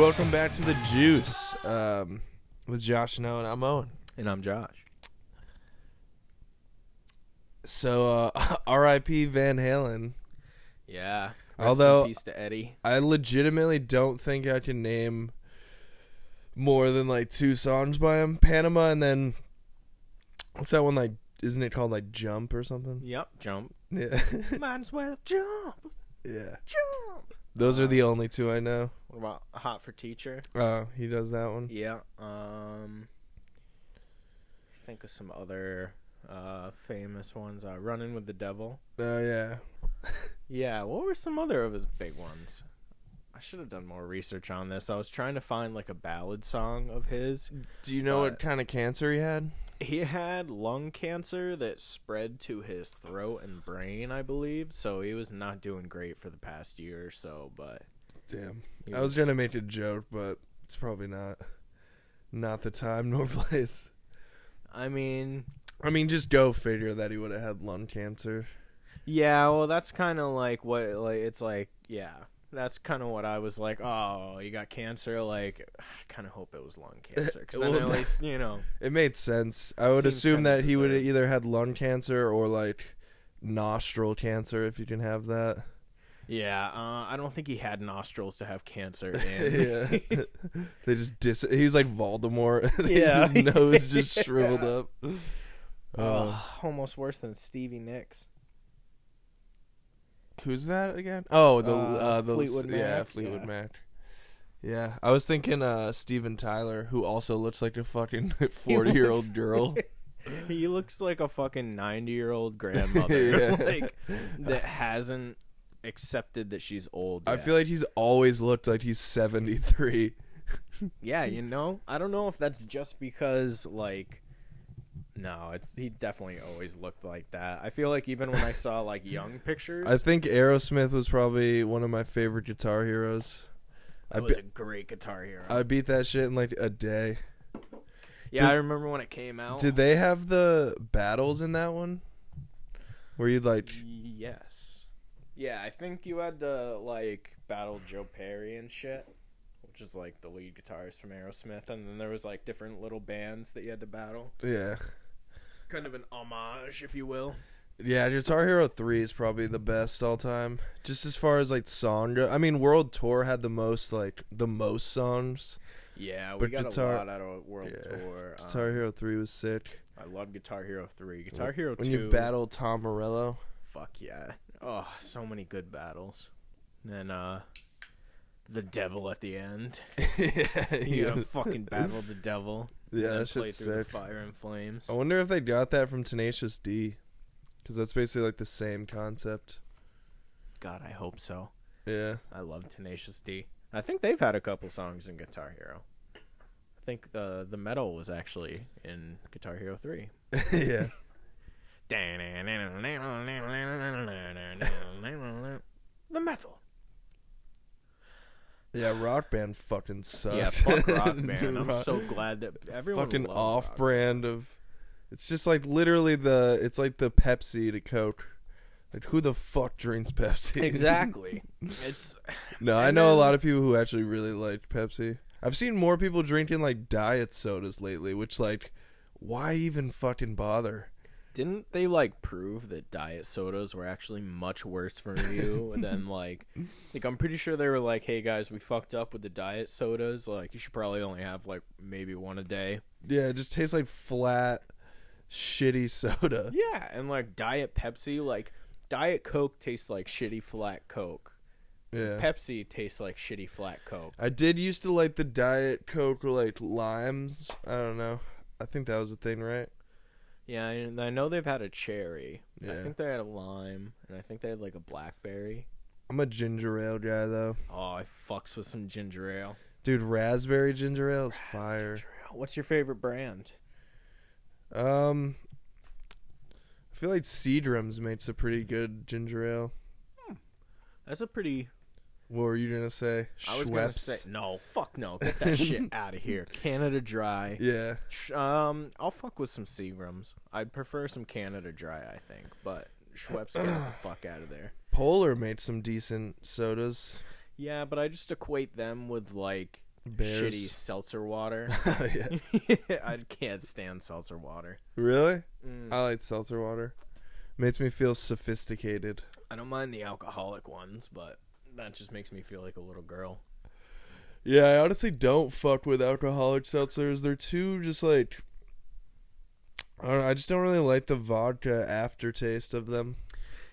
Welcome back to the Juice um, with Josh Snow and I'm Owen. And I'm Josh. So, uh, R.I.P. Van Halen. Yeah. Although- peace to Eddie. I legitimately don't think I can name more than like two songs by him. Panama and then what's that one like? Isn't it called like Jump or something? Yep. Jump. Yeah, Might as well jump. yeah. Jump. Those are the only two I know. What about Hot for Teacher? Oh, he does that one. Yeah. Um. Think of some other uh famous ones. Uh, Running with the Devil. Oh yeah. Yeah. What were some other of his big ones? I should have done more research on this. I was trying to find like a ballad song of his. Do you know what kind of cancer he had? He had lung cancer that spread to his throat and brain, I believe. So he was not doing great for the past year or so. But Damn. I was gonna make a joke, but it's probably not not the time nor place. I mean, I mean, just go figure that he would have had lung cancer. yeah. Well, that's kind of like what like it's like. Yeah, that's kind of what I was like. Oh, you got cancer. Like, I kind of hope it was lung cancer because then Well, at least you know. It made sense. I would assume that he would have either had lung cancer or like nostril cancer, if you can have that. Yeah, uh, I don't think he had nostrils to have cancer. In. yeah. they just dis. He was like Voldemort. Yeah. His nose just shriveled Yeah. up. Uh, Ugh, almost worse than Stevie Nicks. Who's that again? Oh, the Uh, uh, the Fleetwood yeah, Mac, Fleetwood yeah. Mac. Yeah, I was thinking uh Steven Tyler, who also looks like a fucking forty year old girl. he looks like a fucking 90 year old grandmother Yeah. like that hasn't accepted that she's old I feel like he's always looked like he's seventy three. yeah you know i don't know if that's just because like no it's he definitely always looked like that i feel like even when i saw like young pictures I think Aerosmith was probably one of my favorite guitar heroes. I was be- a great guitar hero I beat that shit in like a day. yeah did- i remember when it came out Did they have the battles in that one? Where you like yes yeah i think you had to like battle joe perry and shit which is like the lead guitarist from aerosmith and then there was like different little bands that you had to battle yeah. Kind of an homage if you will Yeah, Guitar Hero 3 is probably the best all time. Just as far as like song go. I mean, World Tour had the most like the most songs. yeah we But got Guitar- a lot out of world yeah, tour Guitar Um, Hero 3 was sick. i love guitar hero 3 guitar hero When 2 you battle Tom Morello. fuck yeah oh so many good battles and uh the devil at the end yeah, you gotta fucking battle the devil yeah, that's then that play shit's through sick. fire and flames I wonder if they got that from Tenacious D. Because that's basically like the same concept. god i hope so Yeah. I love Tenacious D. I think they've had a couple songs in Guitar Hero. I think the the metal was actually in Guitar Hero 3. yeah. The metal. Yeah, Rock Band fucking sucks. Yeah, fuck Rock Band. I'm so glad that everyone fucking loved off Rock Band of it's just like literally the it's like the Pepsi to Coke. Like who the fuck drinks Pepsi? Exactly. It's no, I know a lot of people who actually really like Pepsi. I've seen more people drinking like diet sodas lately, which like why even fucking bother? Didn't they like prove that diet sodas were actually much worse for you than like like I'm pretty sure they were like, "Hey guys, we fucked up with the diet sodas. Like you should probably only have like maybe one a day." Yeah, it just tastes like flat shitty soda. Yeah, and like Diet Pepsi, like Diet Coke tastes like shitty flat Coke. Yeah. Pepsi tastes like shitty flat Coke. I did used to like the diet Coke or like limes. I don't know. I think that was a thing, right? Yeah, I know they've had a cherry. I think they had a lime, and I think they had like a blackberry. I'm a ginger ale guy though. Oh, I fucks with some ginger ale. Dude, raspberry ginger ale is fire. ale. What's your favorite brand? Um, I feel like Seagram's makes a pretty good ginger ale. That's a pretty. What were you gonna say? I was gonna Schweppes? say no. Fuck no. Get that shit out of here. Canada Dry. Yeah, Um, I'll fuck with some Seagrams. I'd prefer some Canada Dry, I think, but Schweppes get the fuck out of there. Polar made some decent sodas. Yeah, but I just equate them with like Bears. shitty seltzer water. yeah. I can't stand seltzer water. Really? Mm. I like seltzer water. Makes me feel sophisticated. I don't mind the alcoholic ones, but that just makes me feel like a little girl. Yeah, I honestly don't fuck with alcoholic seltzers. They're too just like I don't know, I just don't really like the vodka aftertaste of them.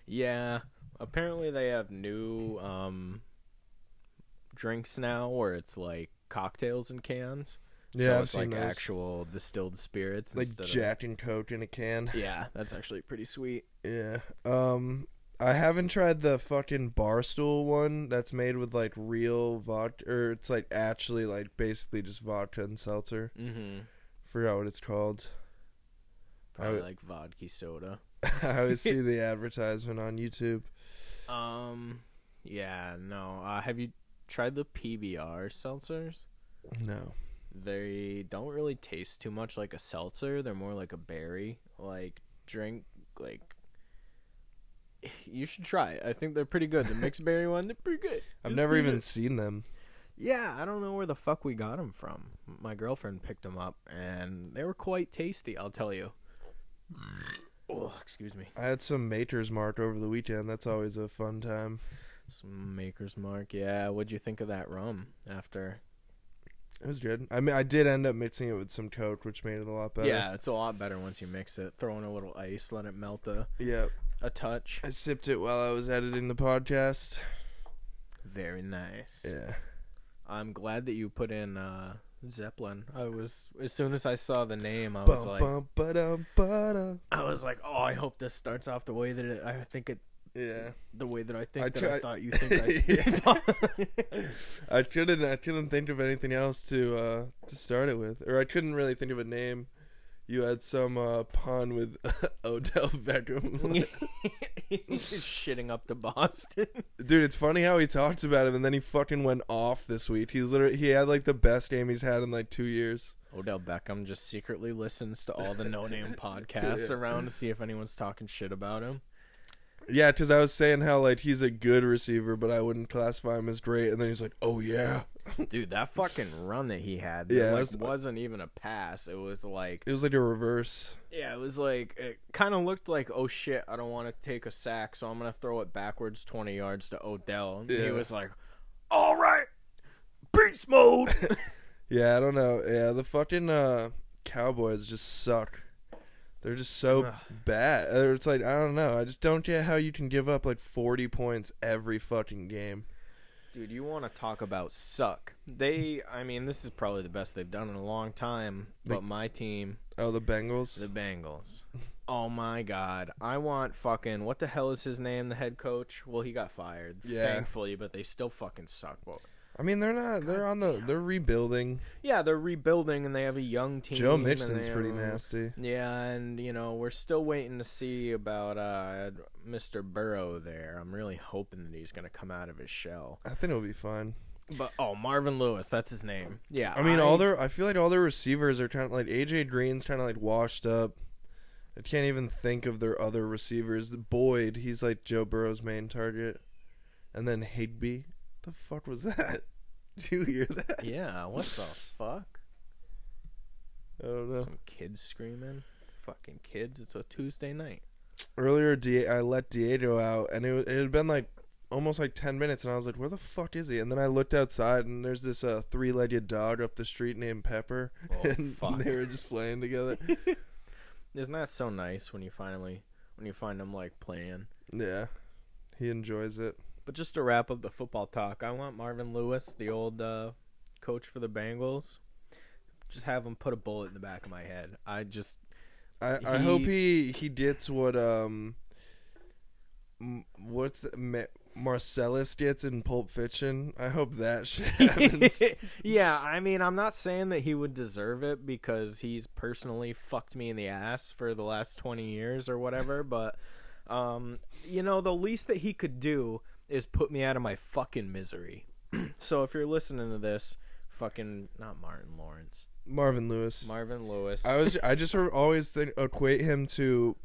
Yeah, apparently they have new um drinks now where it's like cocktails in cans. Yeah, I've it's like those. actual distilled spirits like Jack and Coke in a can. Yeah, that's actually pretty sweet. Yeah. Um I haven't tried the fucking barstool one that's made with like real vodka or it's like actually like basically just vodka and seltzer. Mm-hmm. Forgot what it's called. Probably would- like vodka soda. I always see the advertisement on YouTube. Um, yeah, no. Uh, have you tried the PBR seltzers? No. They don't really taste too much like a seltzer. They're more like a berry like drink. Like you should try it. I think they're pretty good. The mixed berry one, they're pretty good. I've It's never even good. seen them. Yeah, I don't know where the fuck we got them from. My girlfriend picked them up, and they were quite tasty. I'll tell you. Oh, excuse me. I had some Maker's Mark over the weekend. That's always a fun time. Some Maker's Mark. Yeah, what'd you think of that rum after? It was good. I mean, I did end up mixing it with some Coke, which made it a lot better. Yeah, it's a lot better once you mix it. Throw in a little ice, let it melt a, Yeah. A touch. I sipped it while I was editing the podcast. Very nice. Yeah. I'm glad that you put in uh, Zeppelin. I was as soon as I saw the name, I was like, bum, ba-dum, ba-dum. I was like, oh, I hope this starts off the way that it, I think it, Yeah. the way that I think I that try- I thought you think I. I couldn't. I couldn't think of anything else to uh, to start it with, or I couldn't really think of a name. You had some uh, pun with Odell Beckham. shitting up to Boston. Dude, it's funny how he talks about him, and then he fucking went off this week. He's literally he had like the best game he's had in like two years. Odell Beckham just secretly listens to all the no-name podcasts Yeah. around to see if anyone's talking shit about him. Yeah, because I was saying how like he's a good receiver, but I wouldn't classify him as great. And then he's like, "Oh yeah, Dude, that fucking run that he had, Yeah, yeah, it like, was- wasn't even a pass. It was like, it was like a reverse." yeah, it was like, it kind of looked like, oh shit, I don't want to take a sack, so I'm gonna throw it backwards 20 yards to Odell. And he was like, all right, beast mode. Yeah, I don't know. Yeah, the fucking uh, Cowboys just suck. They're just so bad. It's like I don't know. I just don't get how you can give up like forty points every fucking game. Dude, you want to talk about suck? They, I mean, this is probably the best they've done in a long time. But my team, Oh, the Bengals. the Bengals. Oh my god. I want fucking what the hell is his name, the head coach? Well, he got fired, Yeah. thankfully, but they still fucking suck. Well, I mean, they're not. They're on the. They're rebuilding. yeah, they're rebuilding and they have a young team. Joe Mixon's pretty nasty. Yeah, and you know, we're still waiting to see about uh Mr. Burrow there. I'm really hoping that he's going to come out of his shell. I think it'll be fine. But oh, Marvin Lewis, that's his name. Yeah. I mean, all their. I feel like all their receivers are kind of like AJ Green's kind of like washed up. I can't even think of their other receivers. Boyd, he's like Joe Burrow's main target, and then Higby. The fuck was that? Did you hear that? Yeah, what the fuck? I don't know. Some kids screaming. Fucking kids. It's a Tuesday night. Earlier, I let Diego out, and it, it had been like almost like ten minutes, and I was like, "Where the fuck is he?" And then I looked outside, and there's this uh, three-legged dog up the street named Pepper, Oh, and fuck. they were just playing together. Isn't that so nice when you finally when you find them like playing? yeah, he enjoys it. But just to wrap up the football talk, I want Marvin Lewis, the old uh, coach for the Bengals, just have him put a bullet in the back of my head. I just I, I He- hope he he gets what um what's the, Ma- Marcellus gets in Pulp Fiction. I hope that shit happens. yeah, I mean, I'm not saying that he would deserve it because he's personally fucked me in the ass for the last 20 years or whatever, but um, you know, the least that he could do is put me out of my fucking misery. so if you're listening to this, fucking not Martin Lawrence, Marvin Lewis. Marvin Lewis. I was I just always think, equate him to.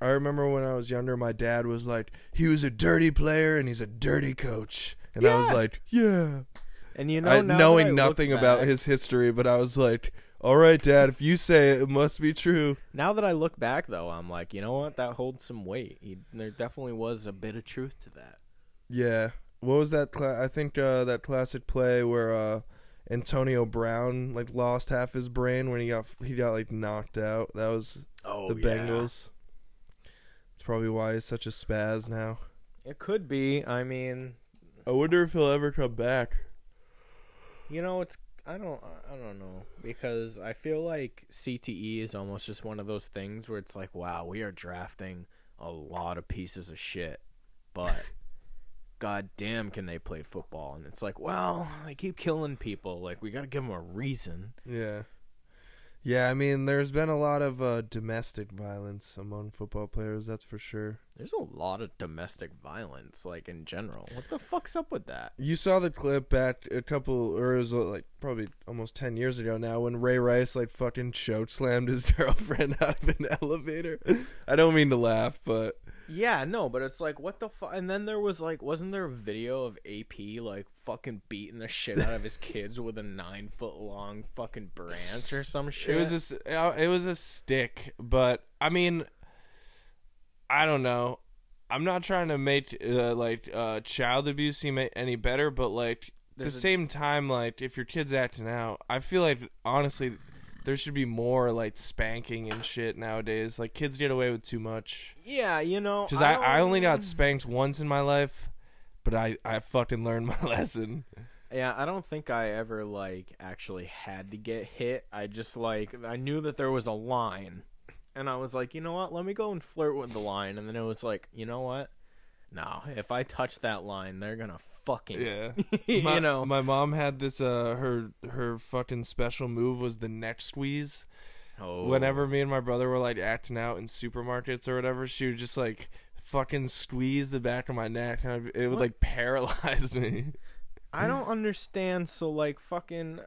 I remember when I was younger, my dad was like, he was a dirty player and he's a dirty coach. and I was Yeah. like, "Yeah." And you know, I, now that I knowing look nothing about back- his history, but I was like, "All right, Dad, if you say it, it must be true." Now that I look back, though, I'm like, you know what? That holds some weight. He, there definitely was a bit of truth to that. Yeah. What was that? Cla- I think uh, that classic play where uh, Antonio Brown like lost half his brain when he got he got like knocked out. That was Oh, the Bengals. It's probably why he's such a spaz now. It could be. I mean, I wonder if he'll ever come back. you know, it's. I don't. I don't know because I feel like CTE is almost just one of those things where it's like, wow, we are drafting a lot of pieces of shit, but. God damn, can they play football? And it's like, well, they keep killing people. Like, we got to give them a reason. Yeah. Yeah, I mean, there's been a lot of uh, domestic violence among football players, that's for sure. There's a lot of domestic violence, like in general. What the fuck's up with that? You saw the clip back a couple, or it was uh, like probably almost 10 years ago now when Ray Rice like fucking choke slammed his girlfriend out of an elevator. I don't mean to laugh, but Yeah, no, but it's like, what the fuck? And then there was like, wasn't there a video of AP like fucking beating the shit out of his kids with a nine foot long fucking branch or some shit? it was uh, it was a stick, but I mean, I don't know. I'm not trying to make uh, like uh, child abuse seem any better, but like at the a- same time, like if your kid's acting out, I feel like honestly, there should be more like spanking and shit nowadays. Like kids get away with too much. yeah, you know, Because I, I, only got mm. spanked once in my life, but I I fucking learned my lesson. Yeah, I don't think I ever like actually had to get hit. I just like I knew that there was a line, and I was like, you know what? Let me go and flirt with the line. And then it was like, you know what? No, if I touch that line, they're gonna fucking Yeah. you my, know. my mom had this uh her her fucking special move was the neck squeeze. oh. Whenever me and my brother were like acting out in supermarkets or whatever, she would just like fucking squeeze the back of my neck and it would What? like paralyze me. I don't understand. So like fucking. Uh,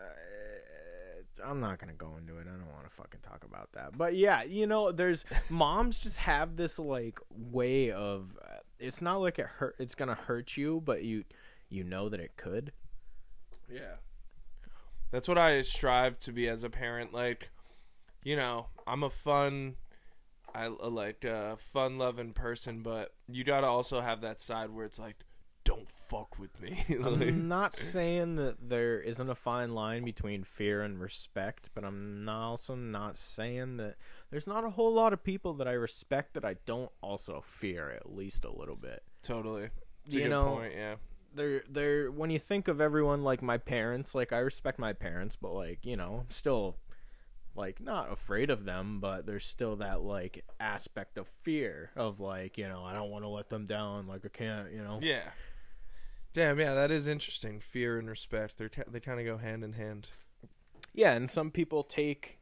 I'm not gonna go into it. I don't want to fucking talk about that. But yeah, you know, there's moms just have this like way of. Uh, it's not like it hurt. It's gonna hurt you, but you you know that it could. Yeah. That's what I strive to be as a parent. Like, you know, I'm a fun, I uh, like a fun loving person, but you gotta also have that side where it's like, don't fuck with me. Like- I'm not saying that there isn't a fine line between fear and respect, but I'm not also not saying that there's not a whole lot of people that I respect that I don't also fear at least a little bit. totally. A You know, point, yeah. They're they're when you think of everyone like my parents, like I respect my parents, but like, you know, I'm still like not afraid of them, but there's still that like aspect of fear of like, you know, I don't want to let them down, like I can't, you know. Yeah. Damn, yeah, that is interesting. Fear and respect, they're they kind of go hand in hand. Yeah, and some people take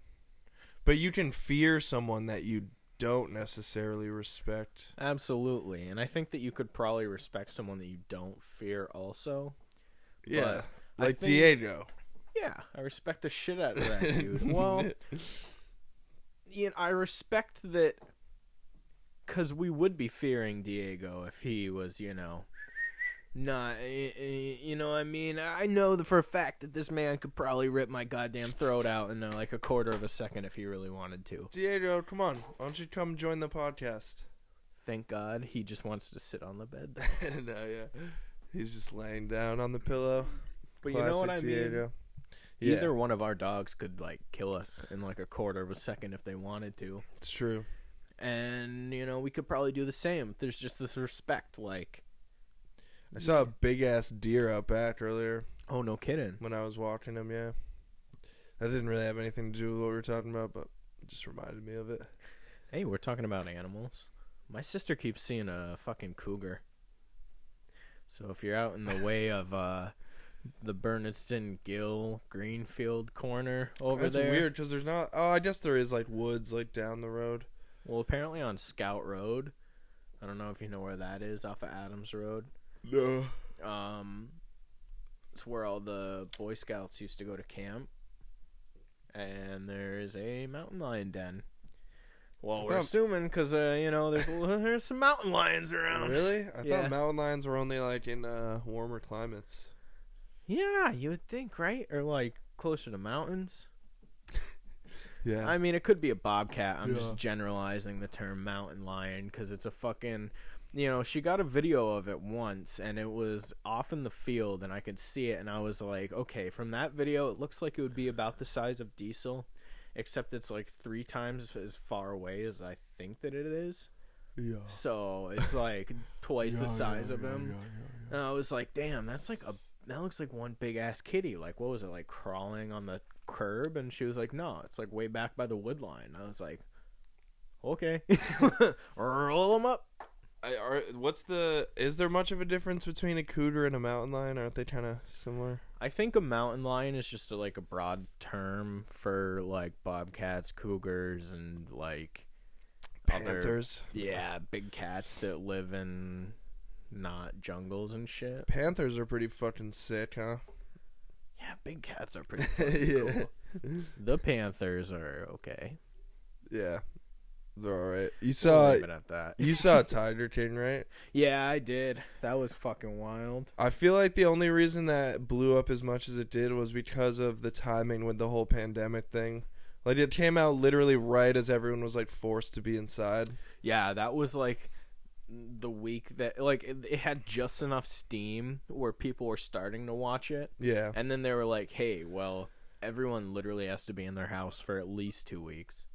But you can fear someone that you don't necessarily respect. absolutely, and I think that you could probably respect someone that you don't fear also. Yeah. I like think- Diego. Yeah, I respect the shit out of that dude. well, you know, I respect that because we would be fearing Diego if he was, you know, not, eh, eh, you know, what I mean, I know for a fact that this man could probably rip my goddamn throat out in uh, like a quarter of a second if he really wanted to. Diego, come on. Why don't you come join the podcast? Thank God he just wants to sit on the bed. no, yeah. He's just laying down on the pillow. But you know what I Classic mean? Yeah, Either one of our dogs could like kill us in like a quarter of a second if they wanted to. it's true. and you know we could probably do the same there's just this respect like I saw a big ass deer out back earlier oh no kidding when I was walking him. Yeah, that didn't really have anything to do with what we were talking about, but it just reminded me of it. hey we're talking about animals my sister keeps seeing a fucking cougar so if you're out in the way of uh the Bernardston Gill Greenfield corner over That's there. weird because there's not. Oh, I guess there is like woods like down the road. Well, apparently on Scout Road. I don't know if you know where that is off of Adams Road. No. Um, it's where all the Boy Scouts used to go to camp. And there's a mountain lion den. Well, we're thought- assuming because uh, you know there's there's some mountain lions around. Really? I Yeah. thought mountain lions were only like in uh, warmer climates. Yeah, you would think, right? Or like closer to mountains. Yeah. I mean, it could be a bobcat. I'm Yeah. just generalizing the term mountain lion because it's a fucking. You know, she got a video of it once, and it was off in the field, and I could see it, and I was like, okay, from that video, it looks like it would be about the size of Diesel, except it's like three times as far away as I think that it is. yeah. So it's like twice Yeah, the size yeah, of him. yeah, And I was like, damn, that's like a that looks like one big ass kitty. Like, what was it like crawling on the curb? And she was like, no, it's like way back by the wood line. I was like, okay, roll them up. I, are, what's the? Is there much of a difference between a cougar and a mountain lion? Aren't they kind of similar? I think a mountain lion is just a, like a broad term for like bobcats, cougars, and like other Panthers. yeah big cats that live in not jungles and shit. Panthers are pretty fucking sick, huh? Yeah, big cats are pretty fucking yeah. cool. The panthers are okay. Yeah. They're all right. You We'll saw leave it at that. you saw Tiger King, right? Yeah, I did. That was fucking wild. I feel like the only reason that blew up as much as it did was because of the timing with the whole pandemic thing. Like it came out literally right as everyone was like forced to be inside. Yeah, that was like the week that like it, it had just enough steam where people were starting to watch it, Yeah. and then they were like, "Hey, well, everyone literally has to be in their house for at least two weeks."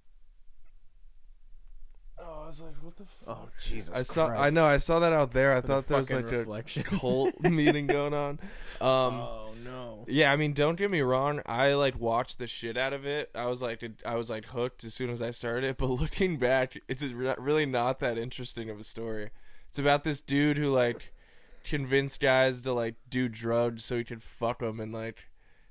Oh, I was like, what the fuck? Oh Jesus! I saw. I know. I saw that out there. I The thought there was like reflection. a cult meeting going on. Um, oh no! yeah, I mean, don't get me wrong. I like watched the shit out of it. I was like, I was like hooked as soon as I started. But looking back, it's really not that interesting of a story. It's about this dude who like convinced guys to like do drugs so he could fuck them, and like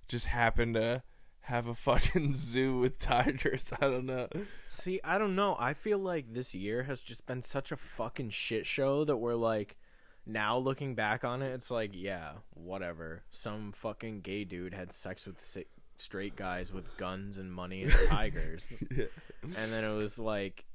just happened to have a fucking zoo with tigers. I don't know. See, I don't know. I feel like this year has just been such a fucking shit show that we're like, now looking back on it, it's like, yeah, whatever. Some fucking gay dude had sex with si- straight guys with guns and money and tigers. Yeah. and then it was like,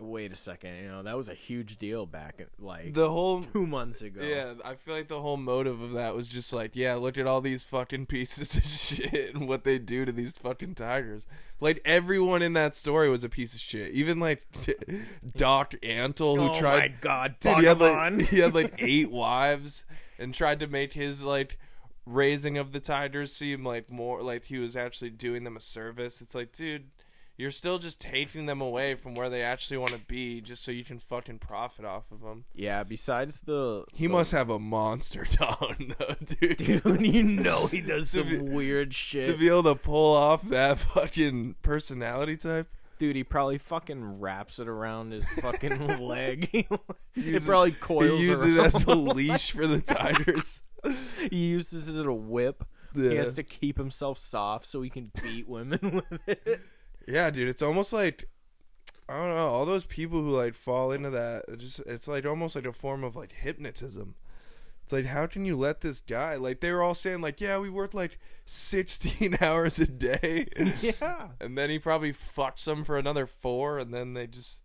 wait a second, you know, that was a huge deal back like The whole two months ago. Yeah, I feel like the whole motive of that was just like, yeah, look at all these fucking pieces of shit and what they do to these fucking tigers. Like everyone in that story was a piece of shit. Even like Doc Antle, who oh tried, Oh my god, dude, he had like he had like eight wives and tried to make his like raising of the tigers seem like more like he was actually doing them a service. It's like, dude. You're still just taking them away from where they actually want to be, just so you can fucking profit off of them. yeah, besides the He the- must have a monster tongue, though, dude. Dude, you know he does some be- weird shit. To be able to pull off that fucking personality type. Dude, he probably fucking wraps it around his fucking leg. it uses- probably coils he uses it as a leash for the tigers. he uses it as a whip. Yeah. He has to keep himself soft so he can beat women with it. Yeah, dude, it's almost like I don't know, all those people who like fall into that, it just it's like almost like a form of like hypnotism. It's like how can you let this guy like they were all saying like, yeah, we worked like 16 hours a day. yeah. and then he probably fucked some for another 4 and then they just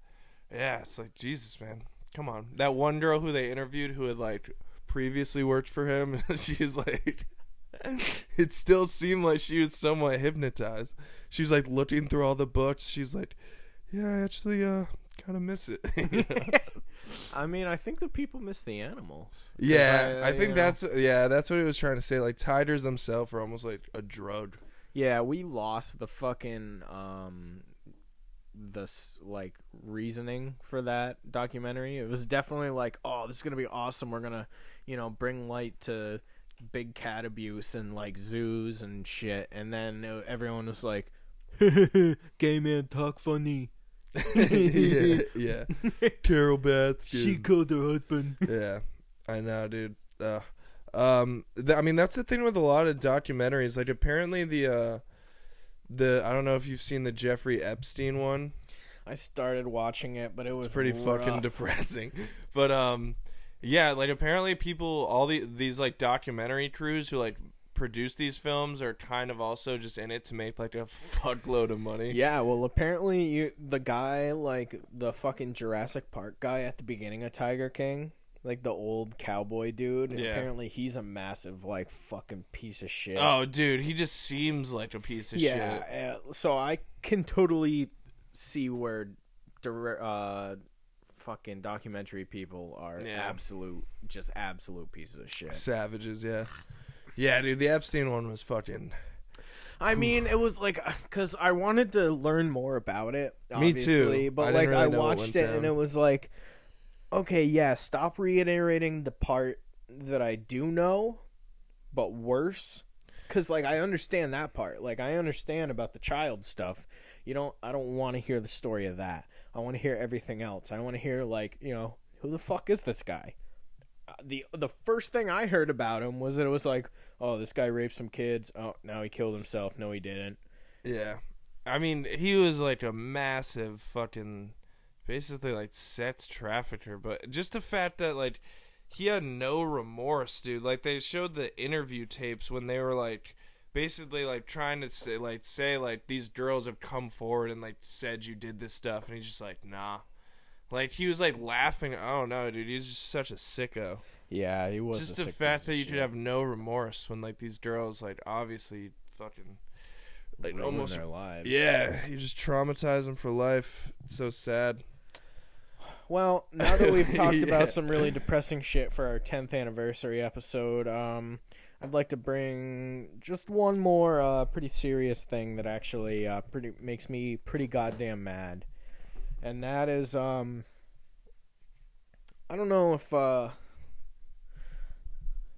yeah, it's like Jesus, man. Come on. That one girl who they interviewed who had like previously worked for him, she was like it still seemed like she was somewhat hypnotized. She was like looking through all the books. She's like, "Yeah, I actually uh kind of miss it." I mean, I think the people miss the animals. yeah, I, you think know- that's yeah, that's what he was trying to say. Like tigers themselves are almost like a drug. Yeah, we lost the fucking um the like reasoning for that documentary. It was definitely like, "Oh, this is going to be awesome. We're going to, you know, bring light to big cat abuse and like zoos and shit." And then uh, everyone was like, "Gay man talk funny." yeah, yeah. Carole Baskin. She killed her husband. yeah, I know, dude. Uh, um, th- I mean, that's the thing with a lot of documentaries. Like, apparently the uh, the I don't know if you've seen the Jeffrey Epstein one. I started watching it, but it was It's pretty fucking depressing. But um, yeah, like apparently people, all the these like documentary crews who like produce these films are kind of also just in it to make like a fuckload of money. Yeah, well, apparently you the guy like the fucking Jurassic Park guy at the beginning of Tiger King, like the old cowboy dude. Yeah. Apparently he's a massive like fucking piece of shit. Oh, dude, he just seems like a piece of yeah. shit. uh, so I can totally see where uh fucking documentary people are Yeah. absolute just absolute pieces of shit. Savages, yeah. Yeah, dude, the Epstein one was fucking. I mean, it was like because I wanted to learn more about it. Me too. Obviously, but I like really I watched it and it was like, okay, yeah, stop reiterating the part that I do know, but worse. Because like I understand that part. Like I understand about the child stuff. You don't. I don't want to hear the story of that. I want to hear everything else. I want to hear like you know who the fuck is this guy. Uh, the the first thing I heard about him was that it was like, oh, this guy raped some kids. Oh, now he killed himself. No, he didn't. Yeah. I mean, he was like a massive fucking. Basically, like, sex trafficker. But just the fact that, like, he had no remorse, dude. Like, they showed the interview tapes when they were, like, basically, like, trying to say, like, say, like, these girls have come forward and, like, said you did this stuff. And he's just like, nah. Like, he was, like, laughing. I don't know, dude. He's just such a sicko. Yeah, he was just the fact that you could have no remorse when like these girls like obviously fucking like Ruin almost their lives. yeah you just traumatize them for life it's so sad Well, now that we've talked Yeah. about some really depressing shit for our 10th anniversary episode, um, I'd like to bring just one more uh, pretty serious thing that actually uh, pretty makes me pretty goddamn mad, and that is um, I don't know if uh,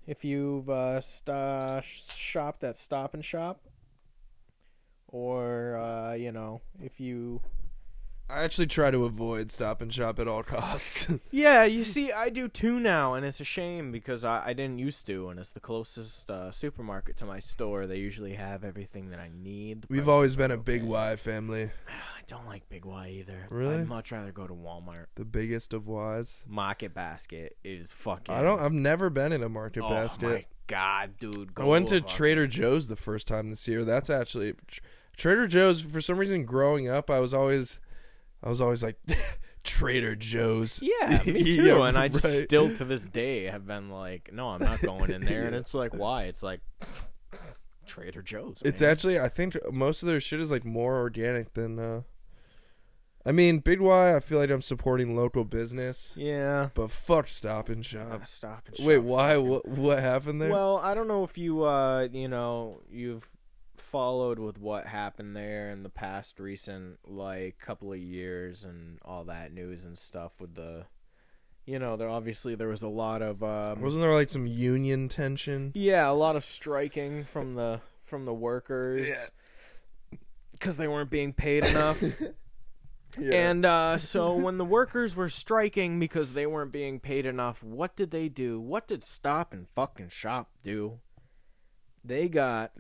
if you've uh, st- shopped at Stop and Shop, or uh, you know if you I actually try to avoid stop and shop at all costs Yeah, you see, I do too now, and it's a shame because I, I didn't used to, and it's the closest uh, supermarket to my store. They usually have everything that I need. We've always been a big okay. Y family I don't like Big Y either. Really? I'd much rather go to Walmart. the biggest of Ys Market Basket is fucking. I don't I've never been in a market basket. oh basket my god, dude! I went to Trader Joe's the first time this year that's actually Trader Joe's for some reason growing up I was always I was always like Trader Joe's Yeah, me too. Yeah, and I just right. still to this day have been like, no, I'm not going in there. And it's like, why? It's like Trader Joe's. It's actually I think most of their shit is like more organic than uh I mean Big Y I feel like I'm supporting local business yeah. but fuck stop and shop. Uh, stop and Shop. Wait, why what what happened there? Well, I don't know if you, uh, you know, you've followed with what happened there in the past recent, like, couple of years and all that news and stuff with the, you know, there obviously there was a lot of, um, Wasn't there like some union tension? yeah, a lot of striking from the from the workers because they weren't being paid enough. And uh, so when the workers were striking because they weren't being paid enough, what did they do? What did Stop and fucking Shop do? They got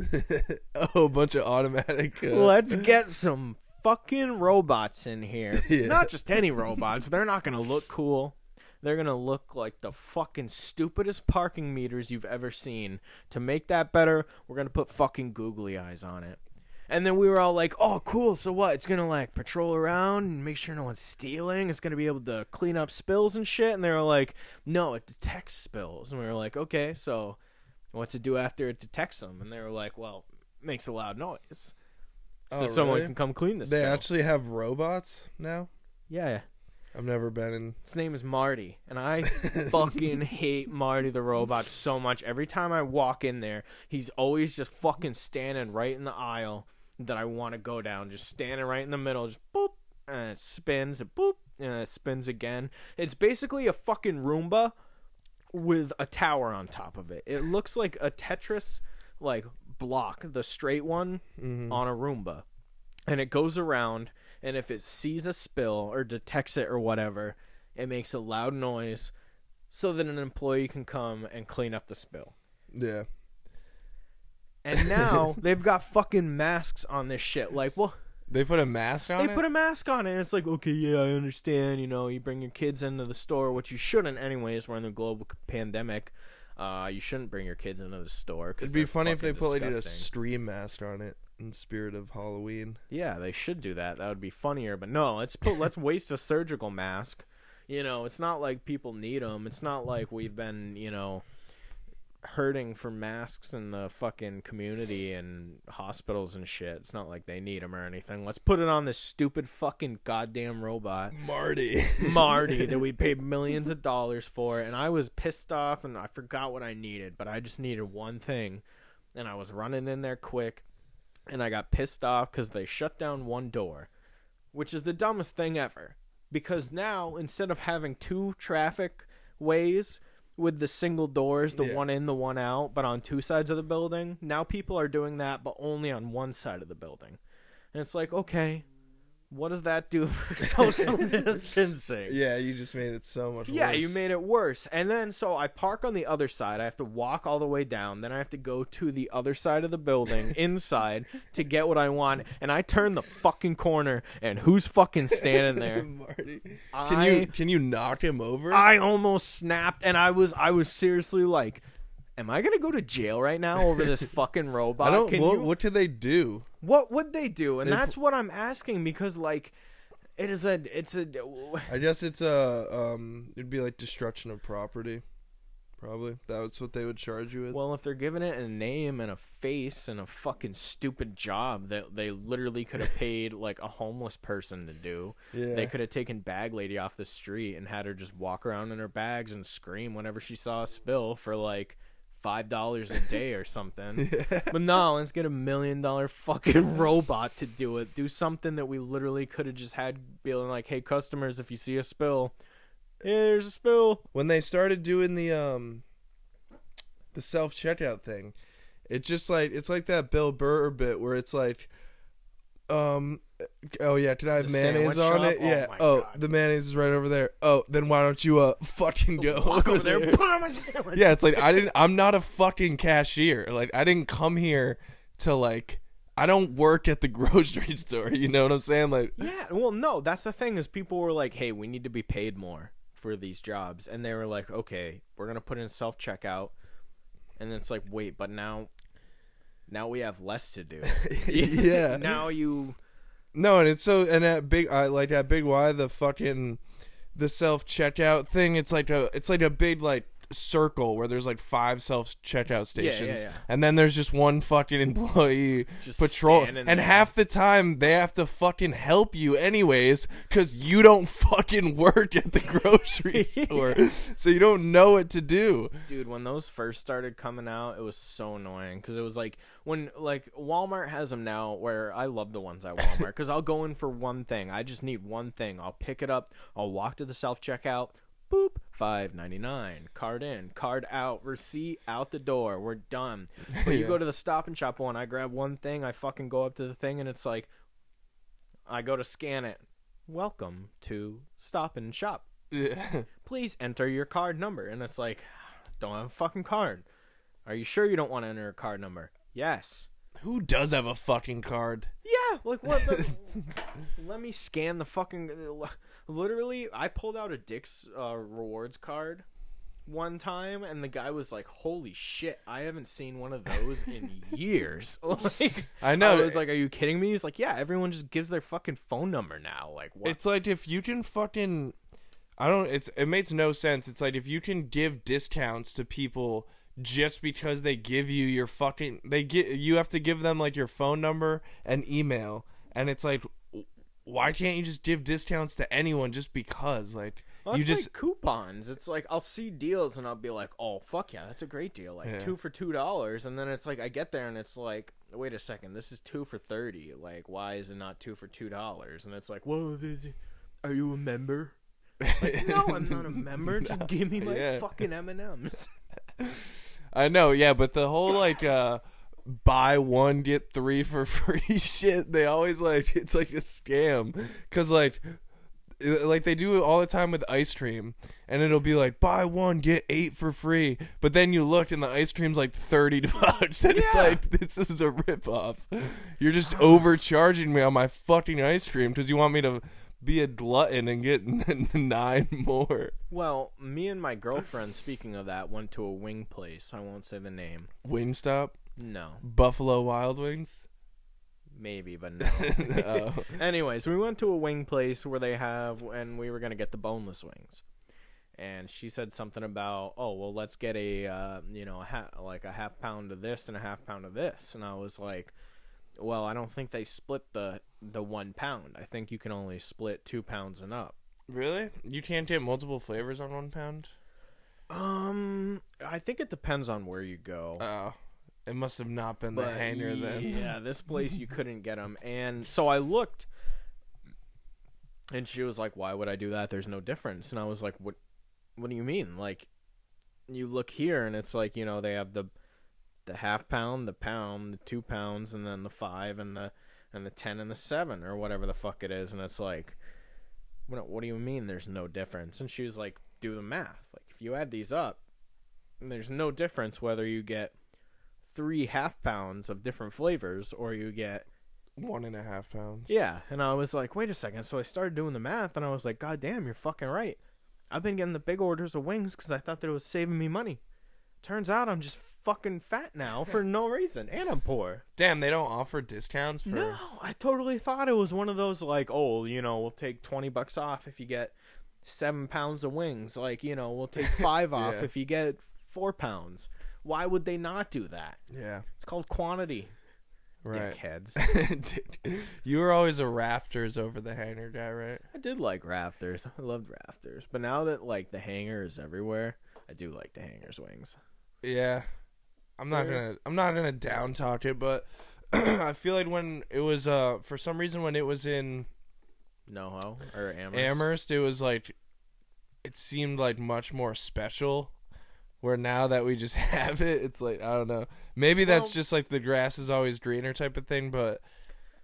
oh, a bunch of automatic. Uh, let's get some fucking robots in here. Yeah. Not just any robots. They're not gonna look cool. They're gonna look like the fucking stupidest parking meters you've ever seen. To make that better, we're gonna put fucking googly eyes on it. And then we were all like, "Oh, cool! So what? It's gonna like patrol around and make sure no one's stealing. It's gonna be able to clean up spills and shit." And they were like, "No, it detects spills." And we were like, "Okay, so what's to do after it detects them?" And they were like, "Well, makes a loud noise, so Oh, someone really? can come clean this." They spill." actually have robots now. yeah. I've never been in. His name is Marty, and I fucking hate Marty the robot so much. Every time I walk in there, he's always just fucking standing right in the aisle that I want to go down, just standing right in the middle, just boop, and it spins, and boop, and it spins again. It's basically a fucking Roomba with a tower on top of it. It looks like a Tetris like block, the straight one Mhm. on a Roomba. And it goes around and if it sees a spill or detects it or whatever, it makes a loud noise so that an employee can come and clean up the spill. Yeah. And now they've got fucking masks on this shit. Like, well, They put a mask on they it. put a mask on it. And it's like, okay, yeah, I understand. You know, you bring your kids into the store, which you shouldn't, anyways. We're in the global pandemic. Uh, you shouldn't bring your kids into the store. Cause It'd be funny if they fucking put like a Scream mask on it in spirit of Halloween. Yeah, they should do that. That would be funnier. But no, let's put let's waste a surgical mask. You know, it's not like people need them. It's not like we've been, you know, hurting for masks in the fucking community and hospitals and shit. It's not like they need them or anything. Let's put it on this stupid fucking goddamn robot. Marty. Marty that we paid millions of dollars for, and I was pissed off and I forgot what I needed, but I just needed one thing, and I was running in there quick, and I got pissed off because they shut down one door, which is the dumbest thing ever. Because now instead of having two traffic ways with the single doors, the Yeah. one in, the one out, but on two sides of the building, now people are doing that, but only on one side of the building, and it's like okay. What does that do for social distancing? yeah, you just made it so much Yeah, worse. you made it worse. And then so I park on the other side. I have to walk all the way down. Then I have to go to the other side of the building inside to get what I want. And I turn the fucking corner and who's fucking standing there? Marty. Can I you can you knock him over? I almost snapped and I was I was seriously like Am I gonna go to jail right now over this fucking robot? I don't. Can What, you- what did they do? what would they do? And They that's what I'm asking because like it is a it's a I guess it's a um. It'd be like destruction of property. Probably that's what they would charge you with. Well, if they're giving it a name and a face and a fucking stupid job that they literally could have paid like a homeless person to do, yeah. they could have taken bag lady off the street and had her just walk around in her bags and scream whenever she saw a spill for like five dollars a day or something. Yeah. But no, let's get a million dollar fucking robot to do it. Do something that we literally could have just had being like, "Hey, customers, if you see a spill, here's a spill." when they started doing the um the self checkout thing, it's just like it's like that Bill Burr bit where it's like um oh yeah, can I have The mayonnaise sandwich on shop? it? Oh yeah. my Oh, God. the mayonnaise is right over there. Oh, then why don't you uh fucking go Walk over there, put on my sandwich. yeah, it's like I didn't I'm not a fucking cashier. Like I didn't come here to like I don't work at the grocery store, you know what I'm saying? Like Yeah, well, no, that's the thing is people were like, "Hey, we need to be paid more for these jobs," and they were like, "Okay, we're gonna put in self checkout," and it's like, wait, but now, now we have less to do. Yeah. now you, No, and it's so and at big I like at Big Y the fucking the self checkout thing. It's like a it's like a big like circle where there's like five self checkout Yeah, yeah, stations, yeah. and then there's just one fucking employee Just patrol, and there. half the time they have to fucking help you anyways because you don't fucking work at the grocery store, so you don't know what to do. dude, when those first started coming out, it was so annoying because it was like when like Walmart has them now. Where I love the ones at Walmart because I'll go in for one thing. I just need one thing. I'll pick it up. I'll walk to the self checkout. Boop, five ninety nine. Card in, card out, receipt out the door. We're done. But you Yeah. go to the Stop and Shop one. I grab one thing. I fucking go up to the thing, and it's like, I go to scan it. Welcome to Stop and Shop Yeah. please enter your card number. And it's like, don't have a fucking card. Are you sure you don't want to enter a card number? Yes. Who does have a fucking card? Yeah, like what the Let me scan the fucking literally I pulled out a Dick's uh, rewards card one time and the guy was like, "Holy shit, I haven't seen one of those in years." like I know. I was like, "Are you kidding me?" He's like, "Yeah, everyone just gives their fucking phone number now." Like, what? It's like if you can fucking I don't it's it makes no sense. It's like if you can give discounts to people just because they give you your fucking they get you have to give them like your phone number and email and it's like why can't you just give discounts to anyone just because like Well, you just like coupons. It's like I'll see deals and I'll be like, "Oh fuck yeah, that's a great deal!" Like Yeah. two for two dollars, and then it's like I get there and it's like, "Wait a second, this is two for thirty. Like, why is it not two for two dollars?" And it's like, whoa, are you a member?" Like, no, I'm not a member. Just give me my Yeah. fucking M and M's. I know, yeah, but the whole like uh buy one get three for free shit, they always like it's like a scam cuz like like they do it all the time with ice cream and it'll be like buy one get 8 for free, but then you look and the ice cream's like 30 bucks and it's like this is a rip off. You're just overcharging me on my fucking ice cream cuz you want me to be a glutton and get nine more. Well, me and my girlfriend, speaking of that, went to a wing place. I won't say the name. Wingstop, No, Buffalo Wild Wings. maybe, but no. Oh. Anyways, we went to a wing place where they have, and we were gonna get the boneless wings. And she said something about, oh well, let's get a, uh, you know, a ha- like a half pound of this and a half pound of this. And I was like, well, I don't think they split the the one pound. I think you can only split two pounds and up. Really? You can't get multiple flavors on one pound? Um, I think it depends on where you go. Oh, it must have not been the hangar then. Yeah, this place you couldn't get them, and so I looked, and she was like, "Why would I do that? There's no difference." And I was like, "What? What do you mean? Like, you look here, and it's like you know they have the the half pound, the pound, the two pounds, and then the five and the and the ten and the seven or whatever the fuck it is, and it's like, what? What do you mean? There's no difference? And she was like, "Do the math. Like, if you add these up, there's no difference whether you get." Three half pounds of different flavors or you get One and a half pounds. yeah and i was like wait a second so i started doing the math and i was like god damn you're fucking right i've been getting the big orders of wings because i thought that it was saving me money turns out i'm just fucking fat now for no reason and i'm poor Damn, they don't offer discounts for. no i totally thought it was one of those like oh you know we'll take 20 bucks off if you get seven pounds of wings like you know we'll take five off Yeah. if you get four pounds why would they not do that Yeah, it's called quantity right. dickheads Dude, you were always a rafters over the hangar guy, right? I did like rafters. I loved rafters. But now that like the hangar is everywhere, I do like the hangars wings. Yeah, I'm not They're- gonna. I'm not gonna down talk it, but I feel like when it was, uh, for some reason, when it was in NoHo or Amherst. Amherst, it was like, it seemed like much more special. Where now that we just have it, it's like I don't know. Maybe that's just like the grass is always greener type of thing, but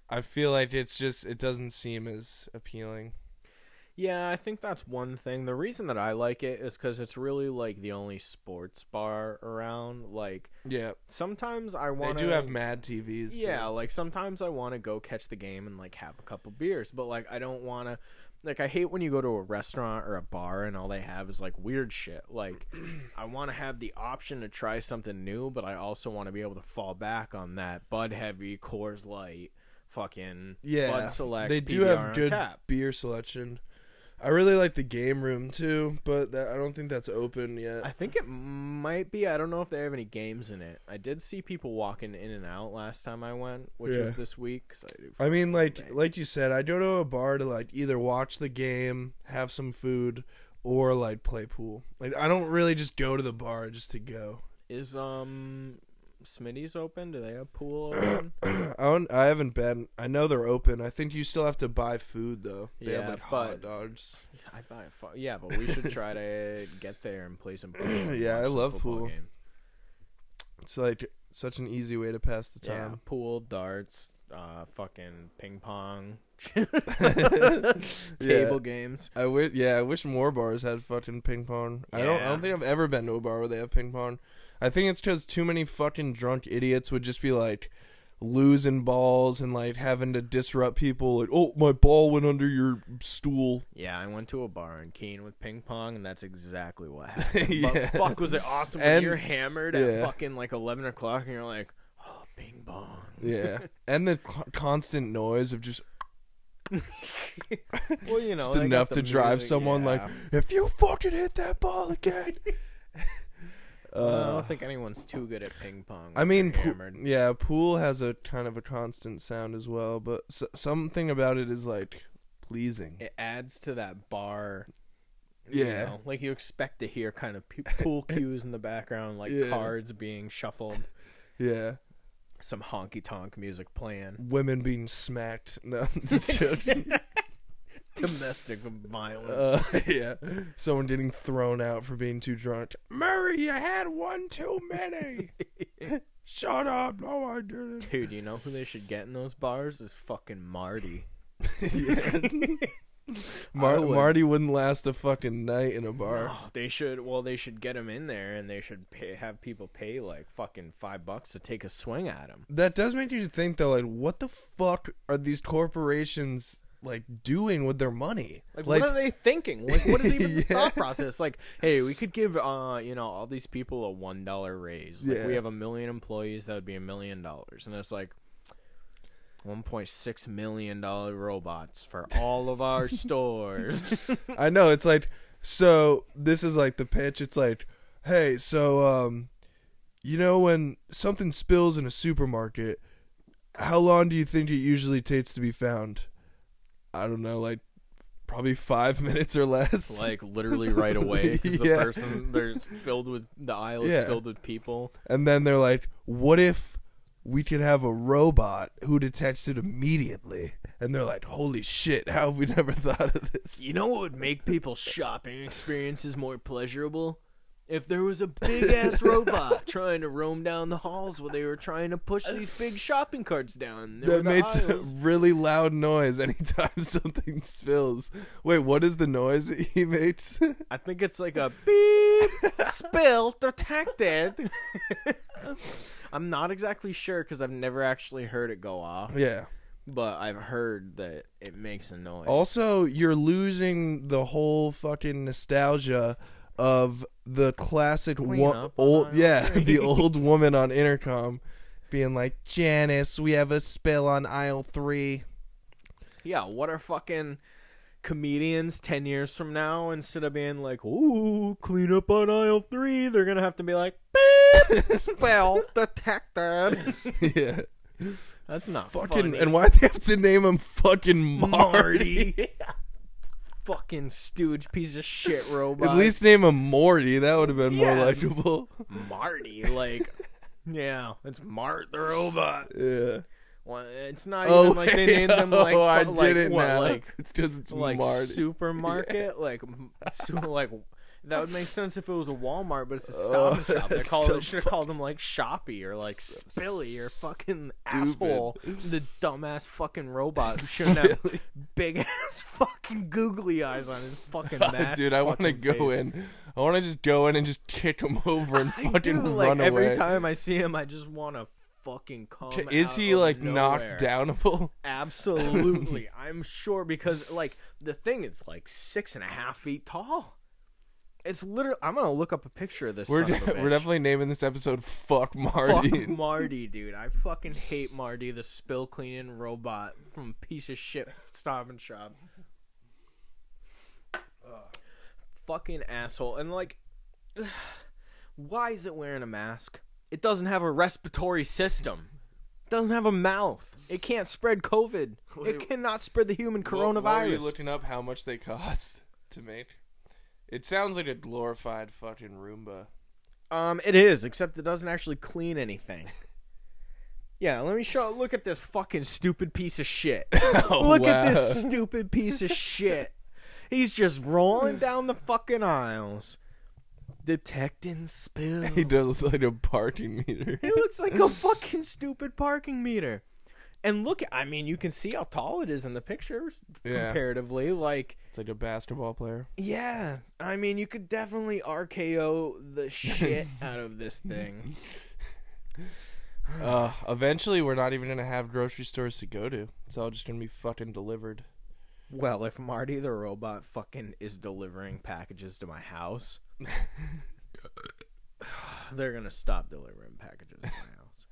I feel like it's just it doesn't seem as appealing. Yeah, I think that's one thing. The reason that I like it is because it's really like the only sports bar around. Like Yeah, sometimes I want. To. They do have mad TVs. too. Yeah, like sometimes I want to go catch the game and like have a couple beers, but like I don't want to. Like I hate when you go to a restaurant or a bar and all they have is like weird shit. Like I want to have the option to try something new, but I also want to be able to fall back on that Bud Heavy, Coors Light, fucking yeah. Bud Select. they do PBR have good tap. beer selection. I really like the game room too, but that, I don't think that's open yet. I think it might be. I don't know if they have any games in it. I did see people walking in and out last time I went, which was Yeah. this week. I, I mean, like like you said, I go to a bar to like either watch the game, have some food, or like play pool. Like I don't really just go to the bar just to go. is um Smitty's open? Do they have pool open? I don't, I haven't been. I know they're open. I think you still have to buy food though. They have Yeah, like hot but- dogs. I buy a fu- yeah, but we should try to get there and play some pool. Yeah, I love pool. games. It's like such an easy way to pass the Yeah, time. pool, darts, uh, fucking ping pong, Yeah. table games. I wish, yeah, I wish more bars had fucking ping pong. I don't, I don't think I've ever been to a bar where they have ping pong. I think it's because too many fucking drunk idiots would just be like losing balls and like having to disrupt people. Like, oh, my ball went under your stool. Yeah, I went to a bar in Keene with ping pong, and that's exactly what happened. Yeah. But fuck, was it awesome when And- you're hammered at yeah. fucking like eleven o'clock, and you're like, oh, ping pong. Yeah, and the co- constant noise of just Well, you know, just enough to drive music, someone like, if you fucking hit that ball again. Well, I uh, don't think anyone's too good at ping pong. I mean, yeah, pool has a kind of a constant sound as well, but s- something about it is like pleasing. it adds to that bar. Yeah. you know, like you expect to hear kind of pool cues in the background, like Yeah. cards being shuffled, Yeah, some honky tonk music playing, women being smacked. No, I'm just joking. domestic violence. uh, yeah, someone getting thrown out for being too drunk. Murray, you had one too many. Shut up! No, I didn't. Dude, you know who they should get in those bars is fucking Marty. Mar- would- Marty wouldn't last a fucking night in a bar. No, they should. Well, they should get him in there, and they should pay, have people pay like fucking five bucks to take a swing at him. That does make you think though, like, what the fuck are these corporations like doing with their money. Like, Like, what are they thinking? Like, what is even the thought process? Like, hey, we could give, uh, you know, all these people a one dollar raise. Like, Yeah. we have a million employees, that would be a million dollars, and it's like one point six million dollar robots for all of our stores. I know it's like so this is like the pitch. It's like, hey, so um you know when something spills in a supermarket, how long do you think it usually takes to be found? I don't know, like probably 5 minutes or less. like literally right away because the Yeah. person there's filled with the aisle is Yeah. filled with people. and then they're like, what if we could have a robot who detects it immediately? And they're like, holy shit, how have we never thought of this? You know what would make people's shopping experiences more pleasurable? If there was a big ass robot trying to roam down the halls while they were trying to push these big shopping carts down. There That makes a really loud noise anytime something spills. Wait, what is the noise he makes? I think it's like a beep spill detected. I'm not exactly sure because I've never actually heard it go off, yeah. but I've heard that it makes a noise. Also, you're losing the whole fucking nostalgia of the classic wo- old yeah, the old woman on intercom being like, "Janice, we have a spill on aisle 3." Yeah, what are fucking comedians 10 years from now instead of being like, ooh, clean up on aisle 3, they're to have to be like, spell detected. yeah. That's not Fucking funny. and why they have to name him fucking Marty? Marty. Fucking stooge piece of shit robot. At least name him Morty. That would have been Yeah. more legible. Marty, like, yeah, it's Mart the robot. Yeah. Well, it's not Oh, even like they named them oh, like, oh, I get it what, now. like it's just it's like Marty. supermarket, like m- su- like that would make sense if it was a Walmart, but it's a oh, Stop and Oh, Shop. They call so it should have called them like Shoppy or like Spilly or fucking asshole. The dumbass fucking robot who shouldn't have big ass fucking googly eyes on his fucking mask. Dude, I want to go in. I want to just go in and just kick him over and I fucking do, like run every time I see him, I just want to fucking come. Is he like nowhere. knocked downable? Absolutely. I'm sure because like the thing is like six and a half feet tall. It's literally. I'm gonna look up a picture of this. We're de- of we're definitely naming this episode "Fuck Marty." Fuck Marty." Dude. I fucking hate Marty, the spill cleaning robot from piece of shit Stop and Shop. Fucking asshole. And like, why is it wearing a mask? It doesn't have a respiratory system. It doesn't have a mouth. It can't spread COVID. Wait, it cannot spread the human What- what were coronavirus. you looking up how much they cost to make? It sounds like a glorified fucking Roomba. Um, it is, except it doesn't actually clean anything. Yeah, let me show. Look at this fucking stupid piece of shit. Oh, look at this stupid piece of shit. He's just rolling down the fucking aisles, detecting spill. He does look like a parking meter. He looks like a fucking stupid parking meter. And look, I mean, you can see how tall it is in the pictures Yeah. comparatively. Like, It's like a basketball player. yeah, I mean, you could definitely RKO the shit out of this thing. Uh, eventually, we're not even gonna have grocery stores to go to. It's all just gonna be fucking delivered. Well, if Marty the robot fucking is delivering packages to my house, they're gonna stop delivering packages to my house.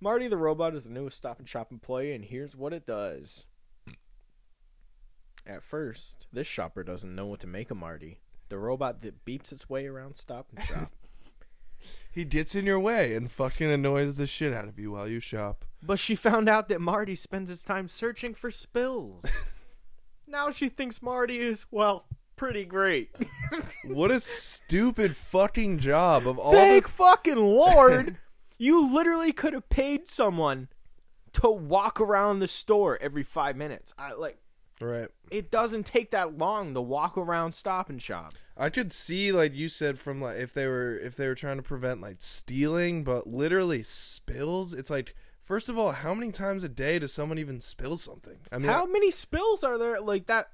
Marty the robot is the newest Stop and Shop employee, and here's what it does. At first, this shopper doesn't know what to make of Marty, the robot that beeps its way around Stop and Shop. He gets in your way and fucking annoys the shit out of you while you shop. but she found out that Marty spends his time searching for spills. now she thinks Marty is, well, pretty great. What a stupid fucking job of all Thank the fucking lord! you literally could have paid someone to walk around the store every five minutes. I like right. it doesn't take that long to walk around Stop and Shop. I could see, like you said, from like if they were if they were trying to prevent like stealing, but literally spills. It's like first of all, how many times a day does someone even spill something? I mean, How many spills are there like that?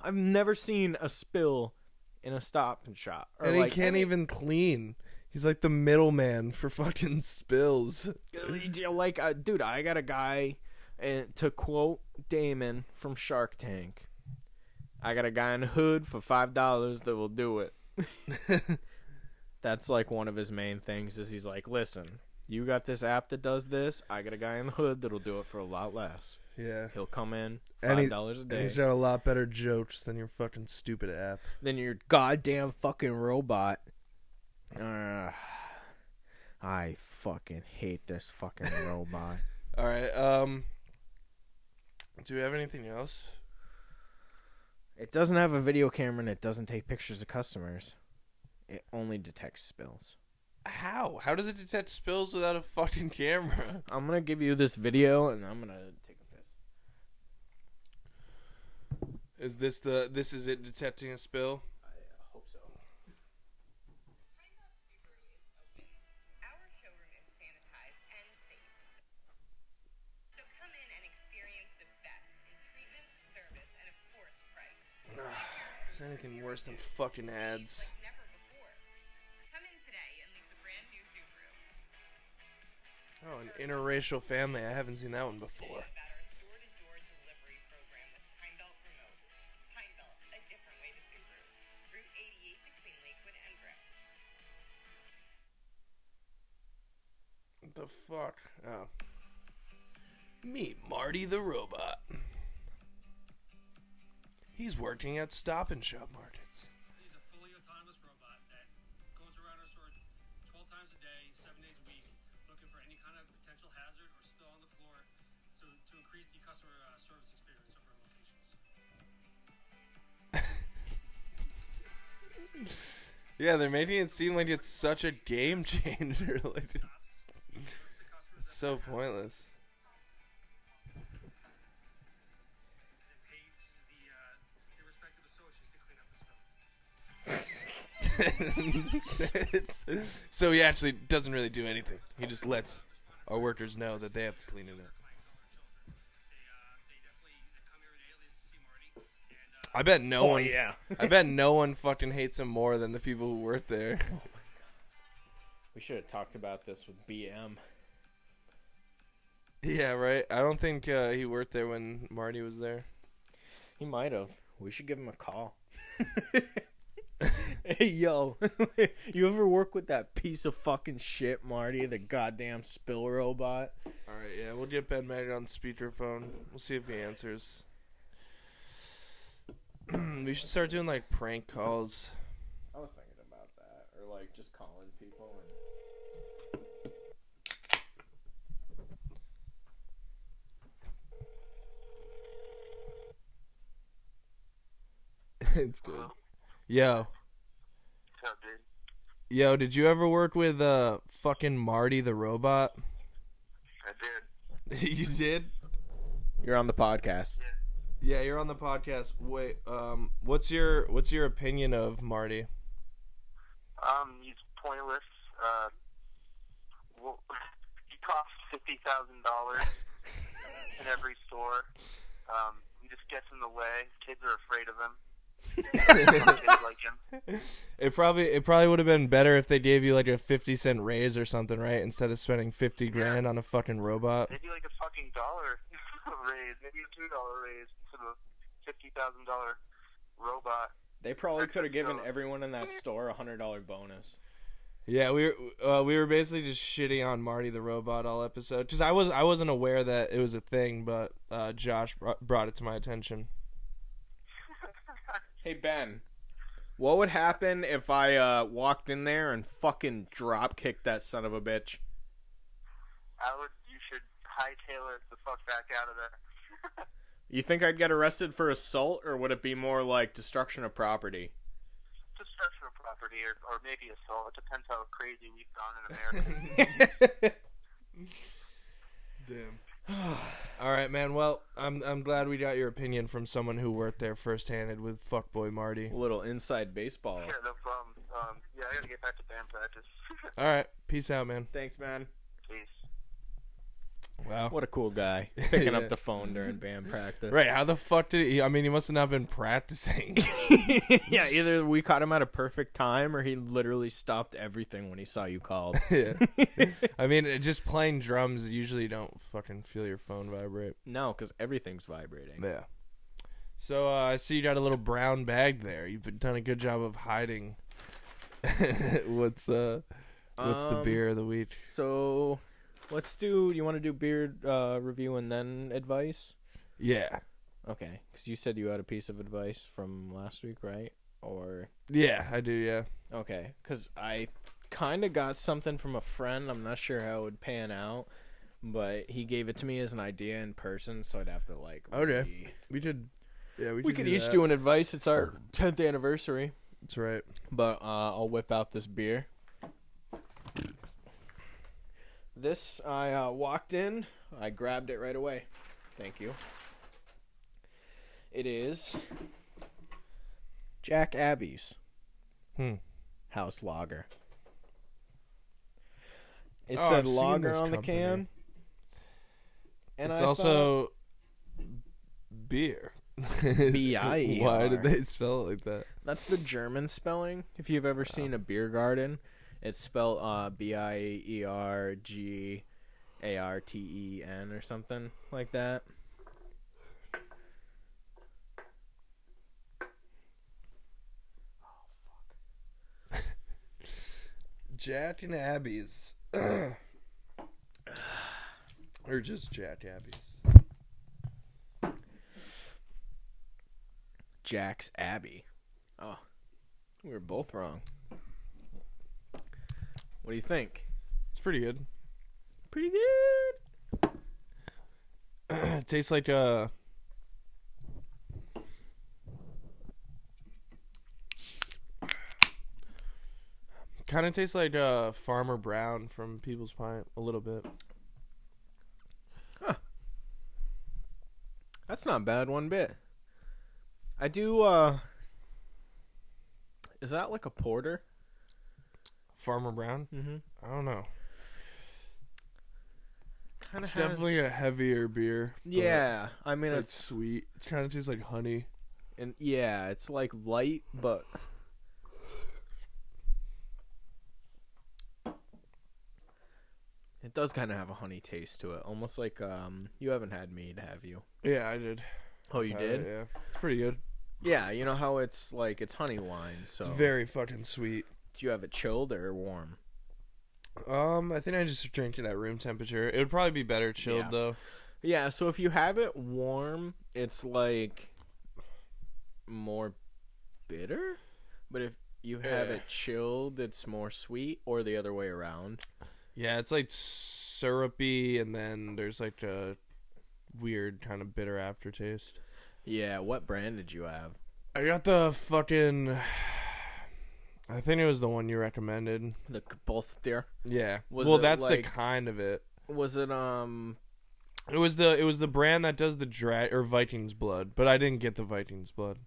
I've never seen a spill in a Stop and Shop. Or and like, he can't any- even clean. He's like the middleman for fucking spills. like, uh, dude, I got a guy And to quote Daymond from Shark Tank, I got a guy in the hood for five dollars that will do it. That's like one of his main things is he's like, listen, you got this app that does this. I got a guy in the hood that'll do it for a lot less. yeah. He'll come in And five dollars a And day. he's got a lot better jokes than your fucking stupid app. Than your goddamn fucking robot. Uh, I fucking hate this fucking robot. All right. Um. Do we have anything else? It doesn't have a video camera and it doesn't take pictures of customers. It only detects spills. How? How does it detect spills without a fucking camera? I'm gonna give you this video and I'm gonna take a piss. Is this the? This is it detecting a spill? Anything worse than fucking ads? Oh, an interracial family. I haven't seen that one before. About our store-to-door delivery program with Heimbelt Remote. Heimbelt, a different way to Subaru. Route 88 between Lakewood and Brick. What the fuck? Oh. Meet Marty the robot. He's working at Stop and Shop markets. He's a fully autonomous robot that goes around our store 12 times a day, 7 days a week, looking for any kind of potential hazard or spill on the floor so to increase the customer uh, service experience of our locations. Yeah, they're making it seem like it's such a game changer. like, Stops, alerts the customers it's so pointless. so he actually doesn't really do anything. He just lets our workers know that they have to clean it up. Clients, all our children. They, they definitely they come here every day at least to see Marty. And, I bet no Oh, one. yeah. I bet no one fucking hates him more than the people who work there. We should have talked about this with BM. yeah, right. I don't think uh, he worked there when Marty was there. He might have. We should give him a call. hey yo, you ever work with that piece of fucking shit, Marty, the goddamn spill robot? All right, yeah, we'll get Ben Maggott on speakerphone. We'll see if he answers. we should start doing like prank calls. I was thinking about that, or like just calling people and. it's good. Yo, What's up, dude? Yo, did you ever work with uh fucking Marty the robot? I did. you did? You're on the podcast. Yeah, you're on the podcast. Wait, um, what's your what's your opinion of Marty? Um, he's pointless. Uh, well, he costs fifty thousand dollars in every store. Um, he just gets in the way. Kids are afraid of him. Some kids like him. It probably it probably would have been better if they gave you like a fifty cent raise or something, right? Instead of spending fifty grand on a fucking robot. Maybe like a fucking dollar raise, maybe a two dollar raise instead of a fifty thousand dollar robot. They probably could have given everyone in that store a hundred dollar bonus. Yeah, we were uh, we were basically just shitting on Marty the robot all episode because I was I wasn't aware that it was a thing, but uh, Josh brought, brought it to my attention. Hey Ben, what would happen if I uh, walked in there and fucking drop kicked that son of a bitch? I would. You should hightail it the fuck back out of there. You think I'd get arrested for assault, or would it be more like destruction of property? Destruction of property, or, or maybe assault. It depends how crazy we've gone in America. Damn. all right, man. Well, I'm I'm glad we got your opinion from someone who worked there firsthand with fuckboy Marty. A little inside baseball. yeah, no problem. Um, yeah, I gotta get back to band practice. All right, peace out, man. Thanks, man. Wow. What a cool guy. Picking Yeah. up the phone during band practice. Right? How the fuck did he? I mean, he must have not been practicing. yeah, either we caught him at a perfect time or he literally stopped everything when he saw you called. yeah. I mean, just playing drums. You usually don't fucking feel your phone vibrate. no, because everything's vibrating. Yeah. So uh, I see you got a little brown bag there. You've been- done a good job of hiding. what's uh, what's the Um, beer of the week? So let's do. You want to do beer uh, review and then advice? Yeah, Okay, because you said you had a piece of advice from last week, right? Or yeah, I do. Yeah. okay, because I kind of got something from a friend. I'm not sure how it would pan out, but he gave it to me as an idea in person, so I'd have to like. Okay. re- We could. Yeah, we, We could each do an advice. It's our tenth anniversary, That's right. but uh, I'll whip out this beer. This I uh, walked in, I grabbed it right away. Thank you. It is Jack Abbey's Hmm. House Lager. It Oh, said I've lager on the company. can. And it's I also beer. B-I-E-R. Why did they spell it like that? That's the German spelling. If you've ever seen a beer garden, it's spelled uh, B I E R G A R T E N or something like that. Jack and Abby's. or just Jack Abby's. Jack's Abby. Oh, we were both wrong. What do you think? It's pretty good. Pretty good. it tastes like uh kind of tastes like uh farmer brown from people's pint a little bit Huh. That's not bad one bit. I do. uh Is that like a porter? Farmer brown Mm-hmm. i don't know Kind it's definitely a heavier beer Yeah, I it's, mean like it's sweet it kind of tastes like honey and yeah, it's like light, but it does kind of have a honey taste to it, almost like um. You haven't had mead, have you? yeah i did Oh, you Uh, did? yeah it's pretty good Yeah, you know how it's like it's honey wine. So it's very fucking sweet do you have it chilled or warm? um i think i just drank it at room temperature it would probably be better chilled Yeah. though Yeah, so if you have it warm, it's like more bitter. But if you have Yeah. it chilled, it's more sweet, or the other way around. Yeah, it's like syrupy, and then there's like a weird kind of bitter aftertaste. Yeah, what brand did you have? I got the fucking. I think it was the one you recommended. The Kapolster. Yeah. Was well, that's like- the kind of it. Was it um It was the it was the brand that does the dra or Vikings blood, but I didn't get the Vikings blood.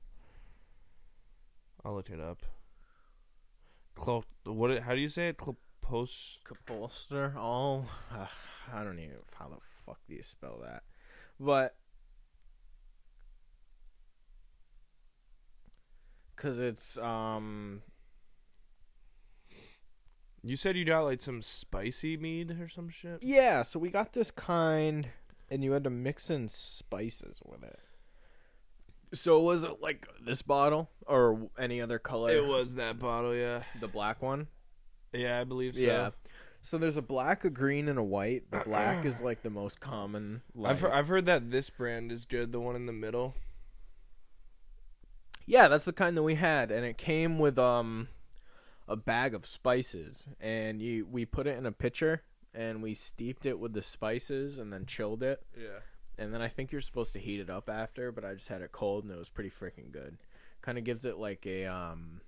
I'll look it up. Clo- what? it- How do you say it? Clopos. Kapolster? Oh, ugh, I don't even know how the fuck do you spell that? But cuz it's um You said you got like some spicy mead or some shit. Yeah, so we got this kind, and you had to mix in spices with it. So was it like this bottle or any other color? It was that bottle, yeah. the black one. Yeah, I believe so. Yeah. So there's a black, a green, and a white. The black is like the most common. Like, I've he- I've heard that this brand is good. The one in the middle. yeah, that's the kind that we had, and it came with um a bag of spices, and you we put it in a pitcher, and we steeped it with the spices, and then chilled it. Yeah. and then I think you're supposed to heat it up after, but I just had it cold and it was pretty freaking good. Kind of gives it like a um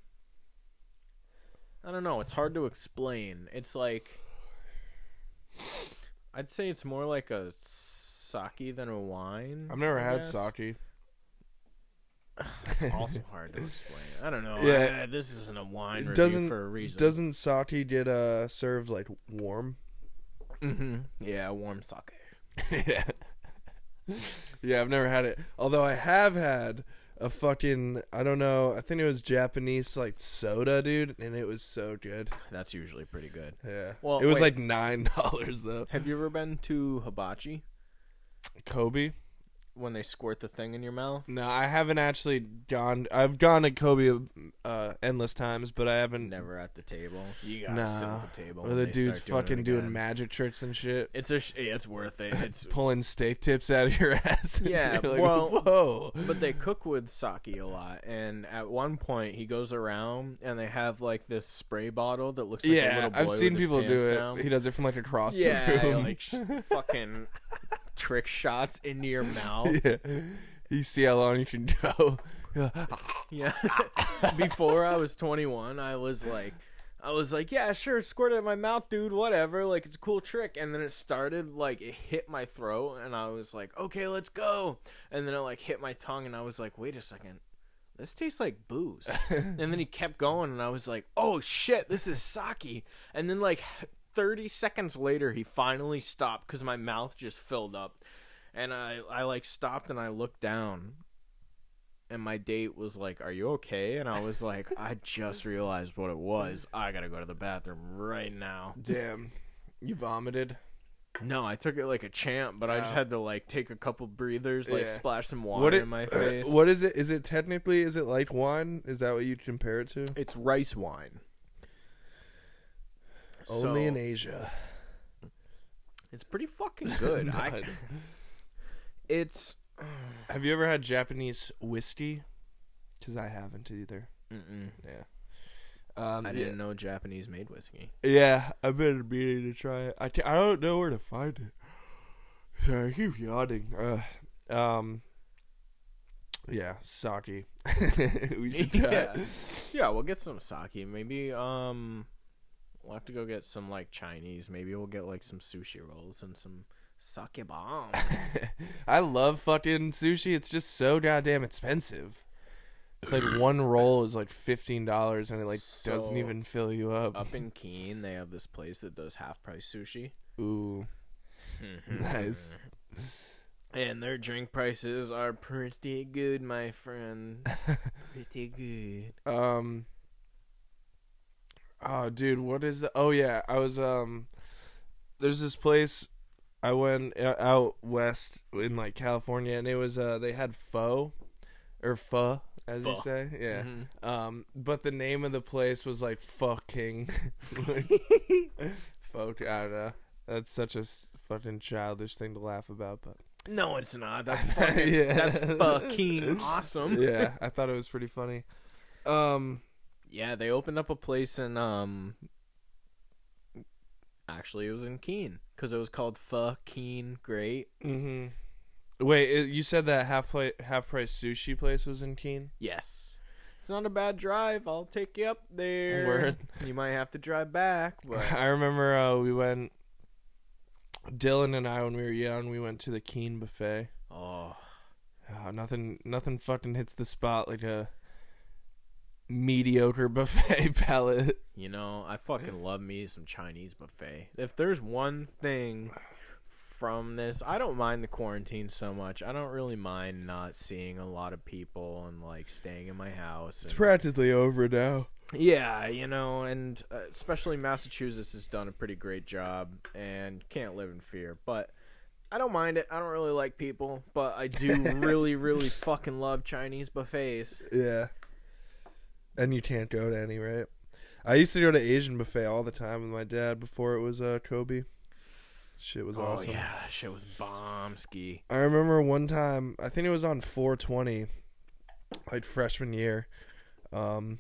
I don't know, it's hard to explain. It's like I'd say it's more like a sake than a wine. I've never I had guess. sake. It's also hard to explain. I don't know. Yeah. I- this isn't a wine review doesn't- for a reason. Doesn't sake get uh served like warm? hmm Yeah, warm sake. yeah. yeah, I've never had it. Although I have had a fucking I don't know, I think it was Japanese like soda, dude, and it was so good. That's usually pretty good. Yeah. Well, it was wait. like nine dollars though. Have you ever been to Hibachi Kobe? When they squirt the thing in your mouth? No, I haven't actually gone. I've gone to Kobe uh, endless times, but I haven't. Never at the table. You gotta sit Nah. at the table. When the dude's fucking it doing magic tricks and shit, It's a. Sh- it's worth it. It's pulling steak tips out of your ass. Yeah, like, well, whoa. But they cook with sake a lot, and at one point he goes around and they have like this spray bottle that looks like a yeah, little boy I've seen people do it. down. He does it from like across yeah, the room. like sh- fucking trick shots into your mouth. yeah. You see how long you can go. Yeah. Before I was 21, I was like, I was like, yeah, sure, squirt it in my mouth, dude, whatever. Like, it's a cool trick. And then it started, like, it hit my throat, and I was like, okay, let's go. And then it, like, hit my tongue, and I was like, wait a second. This tastes like booze. and then he kept going, and I was like, oh shit, this is sake. And then, like, 30 seconds later, he finally stopped because my mouth just filled up. And I, I, like, stopped and I looked down and my date was like, "Are you okay?" And I was like, "I just realized what it was. I gotta go to the bathroom right now." Damn, you vomited. No, I took it like a champ, but I just Oh. had to like take a couple breathers, like Yeah. splash some water What it- in my face. What is it? Is it technically? Is it like wine? Is that what you compare it to? It's rice wine. Only So, in Asia. It's pretty fucking good. I, it's. Have you ever had Japanese whiskey? Because I haven't either. Mm-mm. Yeah. Um, I didn't know Japanese made whiskey. Yeah, I've been meaning to try it. I, ca- I don't know where to find it. Sorry, I keep yawning. Uh, um, yeah, sake. we should try. yeah, yeah. We'll get some sake. Maybe um, we'll have to go get some like Chinese. Maybe we'll get like some sushi rolls and some sake bombs. I love fucking sushi. It's just so goddamn expensive. It's like one roll is like fifteen dollars, and it like doesn't even fill you up. Up in Keene, they have this place that does half price sushi. Ooh, nice. And their drink prices are pretty good, my friend. pretty good. Um. Oh, dude, what is the? Oh yeah, I was um. There's this place. I went uh, out west in like California, and it was uh they had pho, or pho as you say, yeah. Mhm. Um, but the name of the place was like fucking. Folk, I don't know. That's such a fucking childish thing to laugh about, but No, it's not. That's fucking. Yeah. That's fucking awesome. yeah, I thought it was pretty funny. Um, Yeah, they opened up a place in um. Actually, it was in Keene because it was called Fucking Great. hmm Wait, it, you said that half play, half price sushi place was in Keene? Yes, it's not a bad drive. I'll take you up there. Word. You might have to drive back, but I remember uh, we went. Dylan and I, when we were young, we went to the Keene buffet. oh, Oh, nothing, nothing fucking hits the spot like a mediocre buffet palette. you know, I fucking love me some Chinese buffet. If there's one thing from this, I don't mind the quarantine so much. I don't really mind not seeing a lot of people and like staying in my house. It's and- practically over now. Yeah, you know, and uh, especially Massachusetts has done a pretty great job and can't live in fear. But I don't mind it. I don't really like people, but I do really, really fucking love Chinese buffets. Yeah. And you can't go to any, right? I used to go to Asian buffet all the time with my dad before it was uh, Kobe. Shit was awesome. oh awesome. yeah, that shit was bomb ski. I remember one time, I think it was on 420, like freshman year. Um,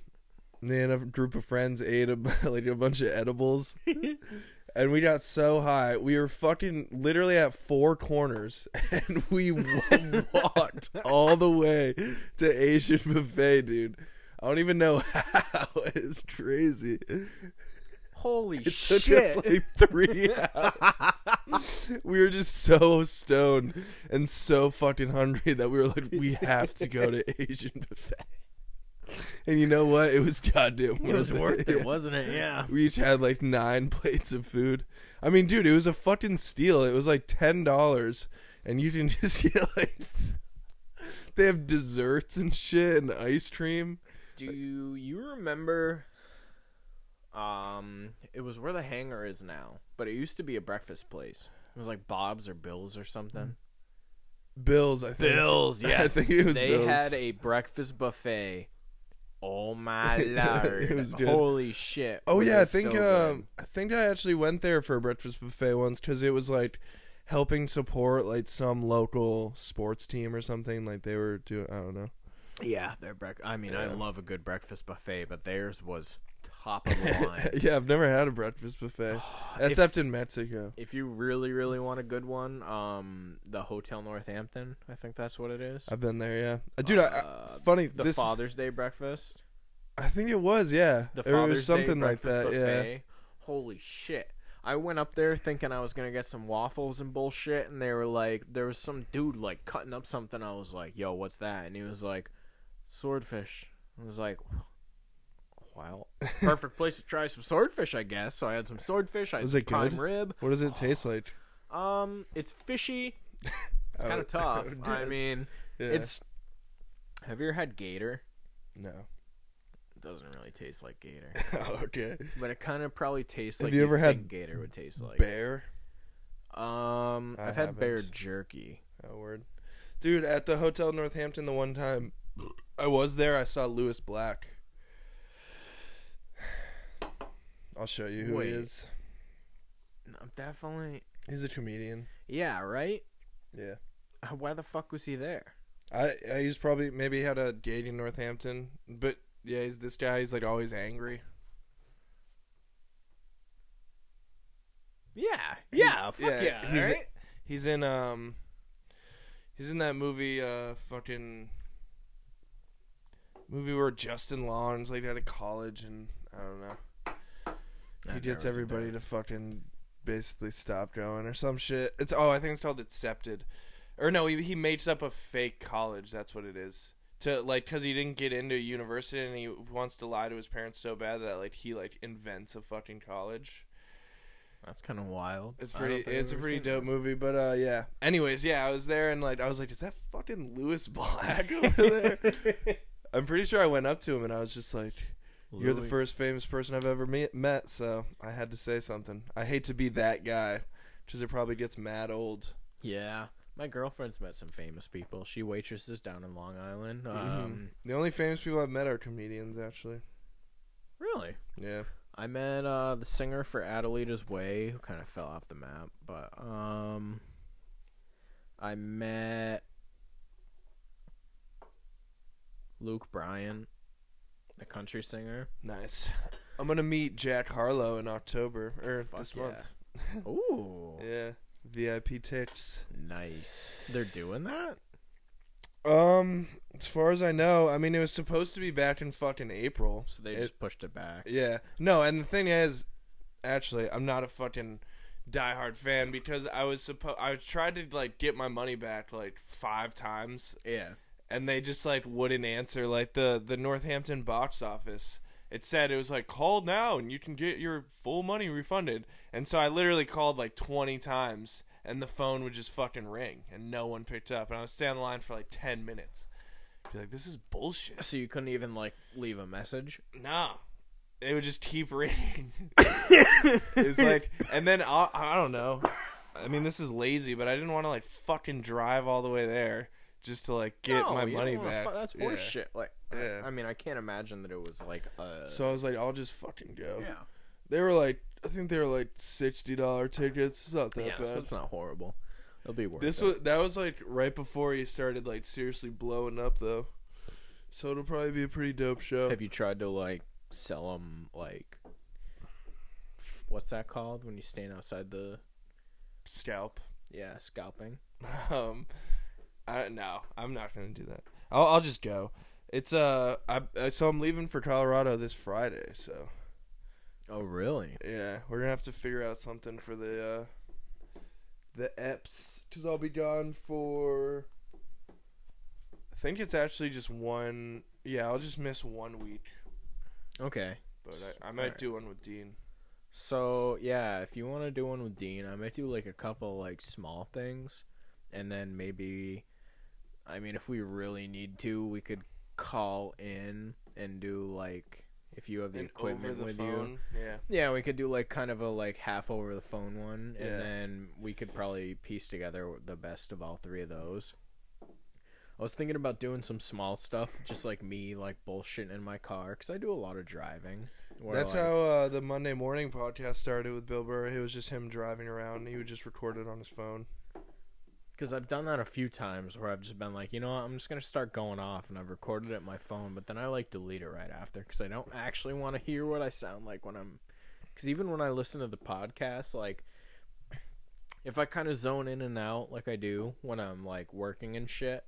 me and a group of friends ate a, like a bunch of edibles, and we got so high. We were fucking literally at four corners, and we walked all the way to Asian buffet, dude. I don't even know how. It's crazy. Holy It took shit! us like three hours. we were just so stoned and so fucking hungry that we were like, we have to go to Asian buffet. and you know what? It was goddamn worth It was worth it, Yeah. wasn't it? Yeah. We each had like nine plates of food. I mean, dude, it was a fucking steal. It was like ten dollars, and you can just get like they have desserts and shit and ice cream. Do you remember? Um, it was where the hangar is now, but it used to be a breakfast place. It was like Bob's or Bill's or something. Bills, I think. Bills, I yes. think it was they Bills. had a breakfast buffet. Oh my lord! It was good. Holy shit! Oh was yeah, I think so um, I think I actually went there for a breakfast buffet once because it was like helping support like some local sports team or something. Like they were doing, I don't know. Yeah, their break. I mean, I Yeah. love a good breakfast buffet, but theirs was top of the line. yeah, I've never had a breakfast buffet except in Mexico. if you really, really want a good one, um, the Hotel Northampton. I think that's what it is. I've been there, yeah. Uh, dude, I, I, Uh, funny. the this, Father's Day breakfast. I think it was, yeah. The Or it Father's was something Day like breakfast that, buffet. Holy shit. I went up there thinking I was gonna get some waffles and bullshit, and they were like, there was some dude like cutting up something. I was like, "Yo, what's that?" And he was like, "Swordfish." I was like, "Well, perfect place to try some swordfish, I guess." So I had some swordfish. I had Was it prime good? rib. What does it taste like? Um, it's fishy. It's kind of tough. would I mean, Yeah. it's. Have you ever had gator? no. It doesn't really taste like gator, oh, okay. but it kind of probably tastes Have like you ever had gator would taste like. Bear. Um, I I've had bear haven't. jerky. Oh, word. Dude, at the Hotel Northampton, the one time I was there, I saw Lewis Black. I'll show you who Wait. he is. I'm definitely. He's a comedian. Yeah, right. Yeah. Uh, Why the fuck was he there? I, I he's probably maybe he had a date in Northampton, but yeah, he's this guy. He's like always angry. Yeah, yeah, fuck yeah, yeah. he's- alright? He's in um, he's in that movie uh, fucking movie where Justin Long's like out of college and I don't know. He I've gets everybody to fucking basically stop going or some shit. It's oh, I think it's called Accepted, or no, he he makes up a fake college. That's what it is. To like, cause he didn't get into university and he wants to lie to his parents so bad that like he like invents a fucking college. That's kind of wild. It's pretty. It's a pretty dope that. movie. But uh, yeah. Anyways, yeah, I was there and like I was like, is that fucking Lewis Black over there? I'm pretty sure I went up to him and I was just like, "You're the Lewis. first famous person I've ever me- met." So I had to say something. I hate to be that guy, because it probably gets mad old. Yeah, my girlfriend's met some famous people. She waitresses down in Long Island. Um, Mhm. The only famous people I've met are comedians, actually. really. Yeah. I met uh, the singer for Adelita's Way, who kind of fell off the map. But um, I met Luke Bryan, the country singer. Nice. I'm gonna meet Jack Harlow in October or Fuck this yeah. month. Ooh, Yeah. VIP tickets. nice. They're doing that. Um, as far as I know, I mean, it was supposed to be back in fucking April. So they It- just pushed it back. Yeah. No, and the thing is, actually, I'm not a fucking diehard fan because I was supposed I tried to like get my money back like five times, Yeah. And they just like wouldn't answer. Like the the Northampton box office, it said it was like call now and you can get your full money refunded. And so I literally called like 20 times, and the phone would just fucking ring, and no one picked up, and I was staying on the line for like 10 minutes. Be like, this is bullshit. So you couldn't even like leave a message. No. It would just keep ringing. it's like, and then I, I don't know. I mean, this is lazy, but I didn't want to like fucking drive all the way there just to like get No, my you money don't wanna back. fu- that's Yeah. horseshit. Like, I- Yeah. I, mean, I can't imagine that it was like uh So I was like, I'll just fucking go. yeah, They were like, I think they were like sixty dollar tickets. It's not that yeah. bad. It's not horrible. It'll be worth This it. was that was like right before he started like seriously blowing up though. So it'll probably be a pretty dope show. Have you tried to like sell them like what's that called when you stand outside the Scalp. yeah scalping? Um, I no, I'm not gonna do that. I'll I'll just go. It's uh, I uh, so I'm leaving for Colorado this Friday. So Oh really? yeah, we're gonna have to figure out something for the uh, the EPS because I'll be gone for. I think it's actually just one Yeah, I'll just miss one week, Okay. but I, I might Alright. do one with Dean. So yeah, if you want to do one with Dean, I might do like a couple like small things, and then maybe, I mean, if we really need to, we could call in and do like if you have the And equipment the with you. Yeah. Yeah, we could do like kind of a like half over the phone one, and Yeah. then we could probably piece together the best of all three of those. I was thinking about doing some small stuff, just like me, like bullshitting in my car, because I do a lot of driving. That's like- how uh, the Monday morning podcast started with Bill Burr. It was just him driving around. and He would just record it on his phone. Because I've done that a few times where I've just been like, you know what, I'm just going to start going off and I've recorded it on my phone, but then I like delete it right after because I don't actually want to hear what I sound like when I'm. Because even when I listen to the podcast, like, if I kind of zone in and out like I do when I'm like working and shit,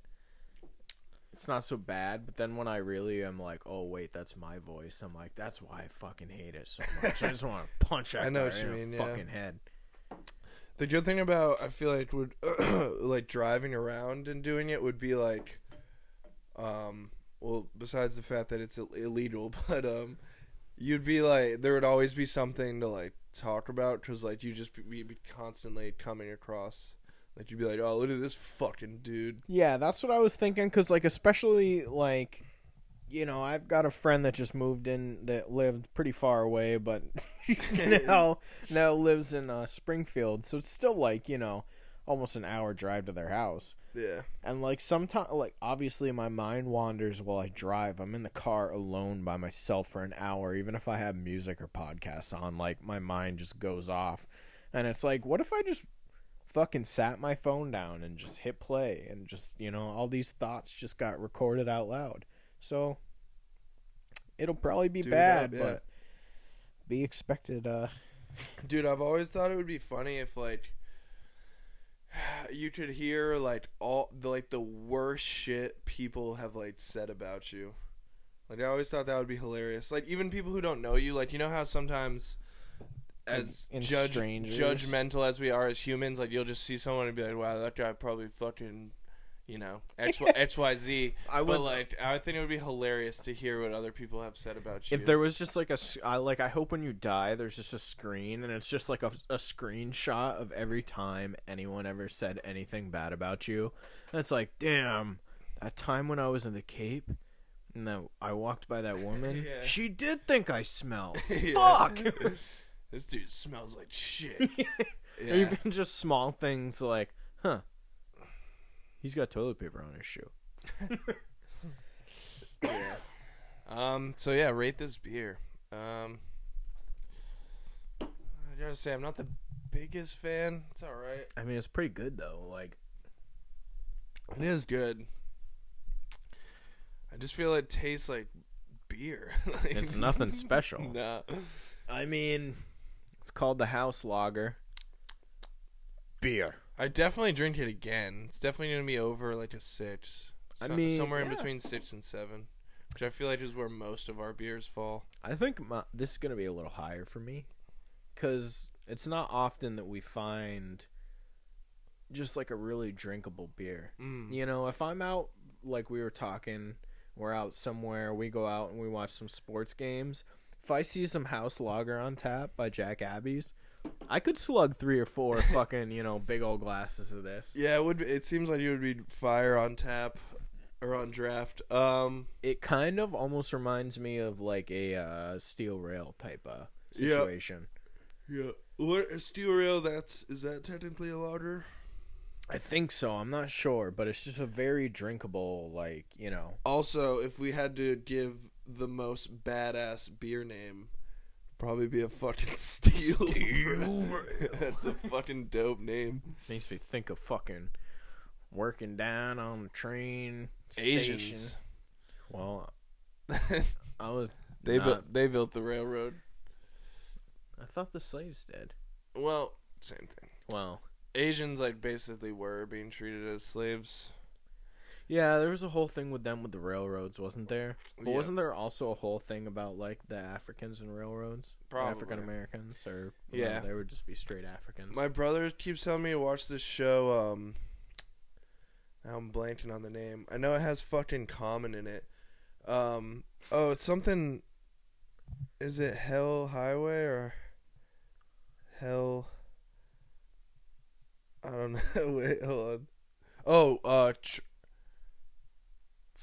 it's not so bad. But then when I really am like, oh, wait, that's my voice, I'm like, that's why I fucking hate it so much. I just want to punch that I know what you in mean, yeah. fucking head. The good thing about I feel like would like driving around and doing it would be like, um, well, besides the fact that it's illegal, but um, you'd be like there would always be something to like talk about because like you just be, be constantly coming across. Like you'd be like, oh, look at this fucking dude. Yeah, that's what I was thinking. Cause like, especially like, you know, I've got a friend that just moved in that lived pretty far away, but now now lives in uh, Springfield. So it's still like you know, almost an hour drive to their house. Yeah, And like sometimes, like obviously, my mind wanders while I drive. I'm in the car alone by myself for an hour, even if I have music or podcasts on. Like my mind just goes off, and it's like, what if I just fucking sat my phone down and just hit play, and just you know, all these thoughts just got recorded out loud. So it'll probably be it bad, yeah. but be expected. Uh, dude, I've always thought it would be funny if like you could hear like all the like the worst shit people have like said about you. Like I always thought that would be hilarious. Like even people who don't know you, like you know how sometimes as And judge, strangers. judgmental as we are as humans, like you'll just see someone and be like, "Wow, that guy probably fucking." You know, X X Y Z. I But would- like, I think it would be hilarious to hear what other people have said about you. If there was just like a I, like, I hope when you die, there's just a screen, and it's just like a, a screenshot of every time anyone ever said anything bad about you. And it's like, damn, that time when I was in the Cape, and that I walked by that woman, Yeah. she did think I smelled. Fuck. this dude smells like shit. Or even just small things like, huh, he's got toilet paper on his shoe. yeah. Um. So yeah, rate this beer. Um. I gotta say, I'm not the biggest fan. It's all right. I mean, it's pretty good though. Like, It is good. I just feel it tastes like beer. Like- it's nothing special. Nah. I mean, it's called the House Lager. Beer. I definitely drink it again. It's definitely gonna be over like a six. I mean, somewhere in between six and seven, which I feel like is where most of our beers fall. I think my, this is going to be a little higher for me because it's not often that we find just like a really drinkable beer. Mm. You know, if I'm out, like we were talking, we're out somewhere, we go out and we watch some sports games. If I see some house lager on tap by Jack's Abby, I could slug three or four fucking, you know, big old glasses of this. Yeah, it would. Be, it seems like you would be fire on tap or on draft. Um, It kind of almost reminds me of like a uh, steel rail type of Yeah. situation. yeah. What a steel rail? That's is that technically a lager? I think so. I'm not sure, but it's just a very drinkable, like you know. Also, if we had to give the most badass beer name, probably be a fucking steel. That's a fucking dope name. Makes me think of fucking working down on the train. Asians. station. Well, I was. they not- built. They built the railroad. I thought the slaves did. Well, same thing. Well, Asians like basically were being treated as slaves. Yeah, there was a whole thing with them with the railroads, wasn't there? But Yeah. wasn't there also a whole thing about like the Africans and railroads? Probably. African Americans, or Yeah. they would just be straight Africans. My brother keeps telling me to watch this show. Um, now I'm blanking on the name. I know it has fucking Common in it. Um. Oh, it's something. Is it Hell Highway or Hell? I don't know. Wait, hold on. Oh, uh, tr-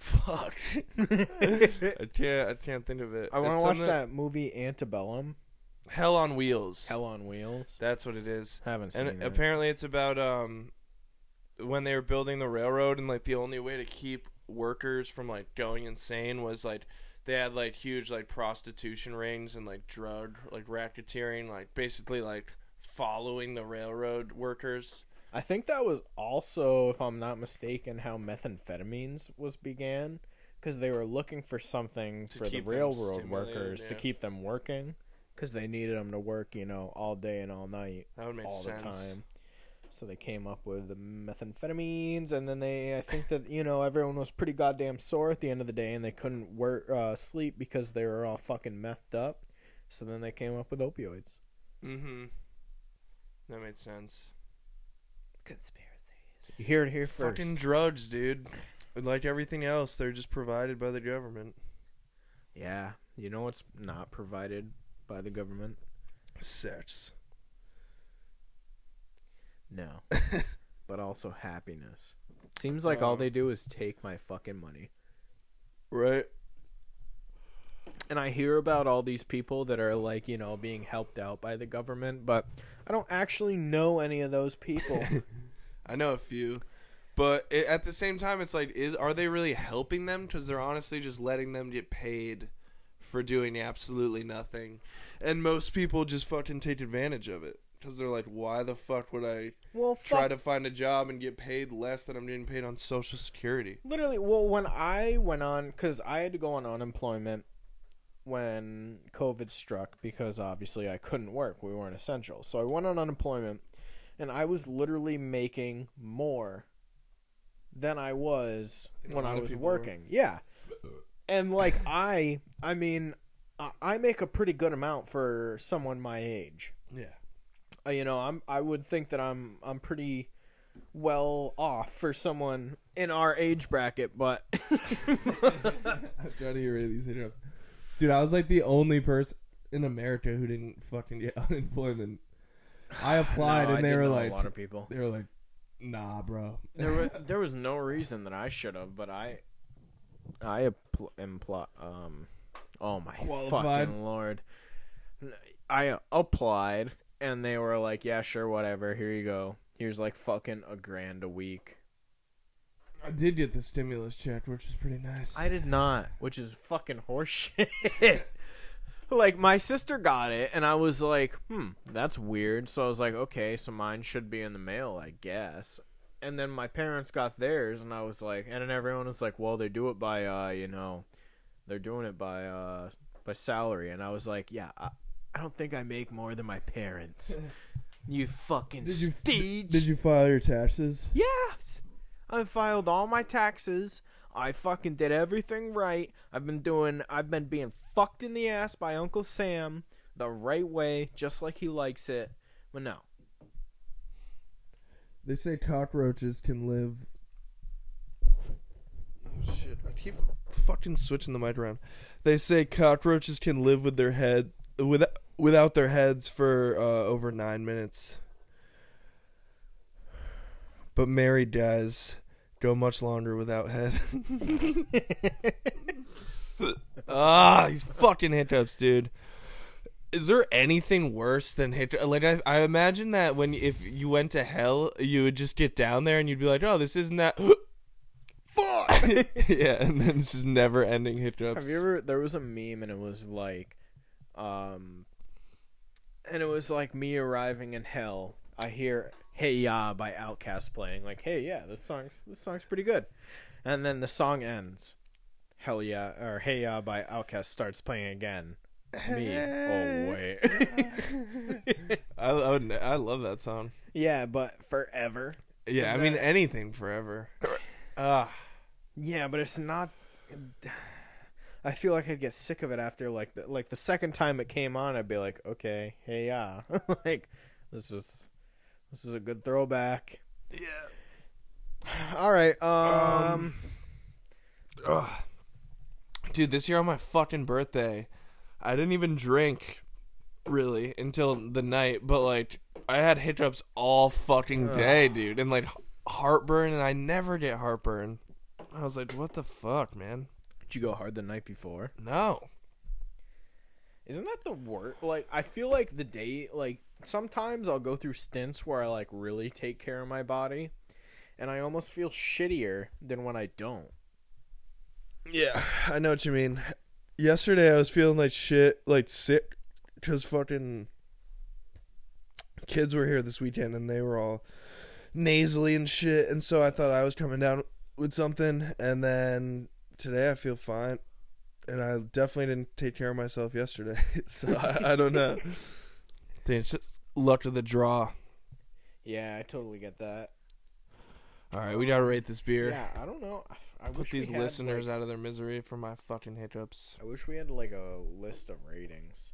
fuck. I can't. I can't think of it. I want It's to watch something- that movie Antebellum. Hell on Wheels. Hell on Wheels. That's what it is. Haven't seen And it. apparently, it's about um when they were building the railroad, and like the only way to keep workers from like going insane was like they had like huge like prostitution rings and like drug like racketeering, like basically like following the railroad workers. I think that was also, if I'm not mistaken, how methamphetamines was began because they were looking for something To for the railroad workers to keep them working because they needed them to work, you know, all day and all night, That would make all sense. the time. So they came up with the methamphetamines, and then they, I think that you know, everyone was pretty goddamn sore at the end of the day, and they couldn't work, uh, sleep because they were all fucking methed up. So then they came up with opioids. Mm-hmm. That made sense. Conspiracies. You hear it here first. Fucking drugs, dude. Like everything else, they're just provided by the government. Yeah, you know what's not provided by the government? Sex. No. but also happiness. Seems like all Uh. they do is take my fucking money. Right. And I hear about all these people that are like, you know, being helped out by the government, but I don't actually know any of those people. I know a few, but it, at the same time, it's like, is are they really helping them? Because they're honestly just letting them get paid for doing absolutely nothing, and most people just fucking take advantage of it because they're like, why the fuck would I well, try to find a job and get paid less than I'm getting paid on Social Security? Literally, well, when I went on, because I had to go on unemployment when COVID struck, because obviously I couldn't work. We weren't essential. So I went on unemployment, and I was literally making more than I was when I was people were. working. Yeah. And, like, I, I mean, I- make a pretty good amount for someone my age. Yeah. Uh, you know, I'm I would think that I'm I'm pretty well off for someone in our age bracket, but I'm trying to get rid of these hiccups. Dude, I was like the only person in America who didn't fucking get unemployment. I applied No, I and they did were know like, a lot of people. they were like, nah, bro. There was there was no reason that I should have, but I I apl- impl- um oh my Qualified? fucking lord. I applied and they were like, "Yeah, sure, whatever. Here you go. Here's like fucking a grand a week." I did get the stimulus check, which was pretty nice. I did not, which is fucking horseshit. like my sister got it, and I was like, "Hmm, that's weird." So I was like, "Okay, so mine should be in the mail, I guess." And then my parents got theirs, and I was like, and then everyone was like, "Well, they do it by, uh, you know, they're doing it by, uh, by salary." And I was like, "Yeah, I, I don't think I make more than my parents." you fucking Did you- steeds. Did you file your taxes? Yes. I filed all my taxes. I fucking did everything right. I've been doing I've been being fucked in the ass by Uncle Sam the right way, just like he likes it. But no. They say cockroaches can live. Oh shit! I keep fucking switching the mic around. They say cockroaches can live with their head without without their heads for uh, over nine minutes, but Mary guys go much longer without head. ah, these fucking hiccups, dude. Is there anything worse than hiccups? Like I, I imagine that when if you went to hell, you would just get down there and you'd be like, "Oh, this isn't that." Fuck. yeah, and then it's just never ending hiccups. Have you ever there was a meme and it was like um and it was like me arriving in hell. I hear Hey Ya by Outkast playing like, "Hey, yeah, this song's this song's pretty good." And then the song ends. Hell yeah or Hey Ya by Outkast starts playing again. Me. Oh wait. I, I would. I love that song. yeah, but forever. Yeah, I mean anything forever. Ah, Yeah, but it's not. I feel like I'd get sick of it after like the like the second time it came on. I'd be like, okay, hey, yeah, like this is this is a good throwback. yeah. All right, um, Ugh. Dude, this year on my fucking birthday, I didn't even drink really until the night, but like I had hiccups all fucking day, dude, and like heartburn, and I never get heartburn. I was like, what the fuck, man? Did you go hard the night before? No. Isn't that the worst? Like, I feel like the day, like, sometimes I'll go through stints where I, like, really take care of my body, and I almost feel shittier than when I don't. Yeah, I know what you mean. Yesterday I was feeling like shit, like sick, because fucking kids were here this weekend and they were all nasally and shit, and so I thought I was coming down with something, and then today I feel fine, and I definitely didn't take care of myself yesterday, so I, I don't know. Dude, it's just luck of the draw. Yeah, I totally get that. All right, we gotta rate this beer. Yeah, I don't know. I- I Put wish we these had, listeners like- out of their misery for my fucking hiccups. I wish we had like a list of ratings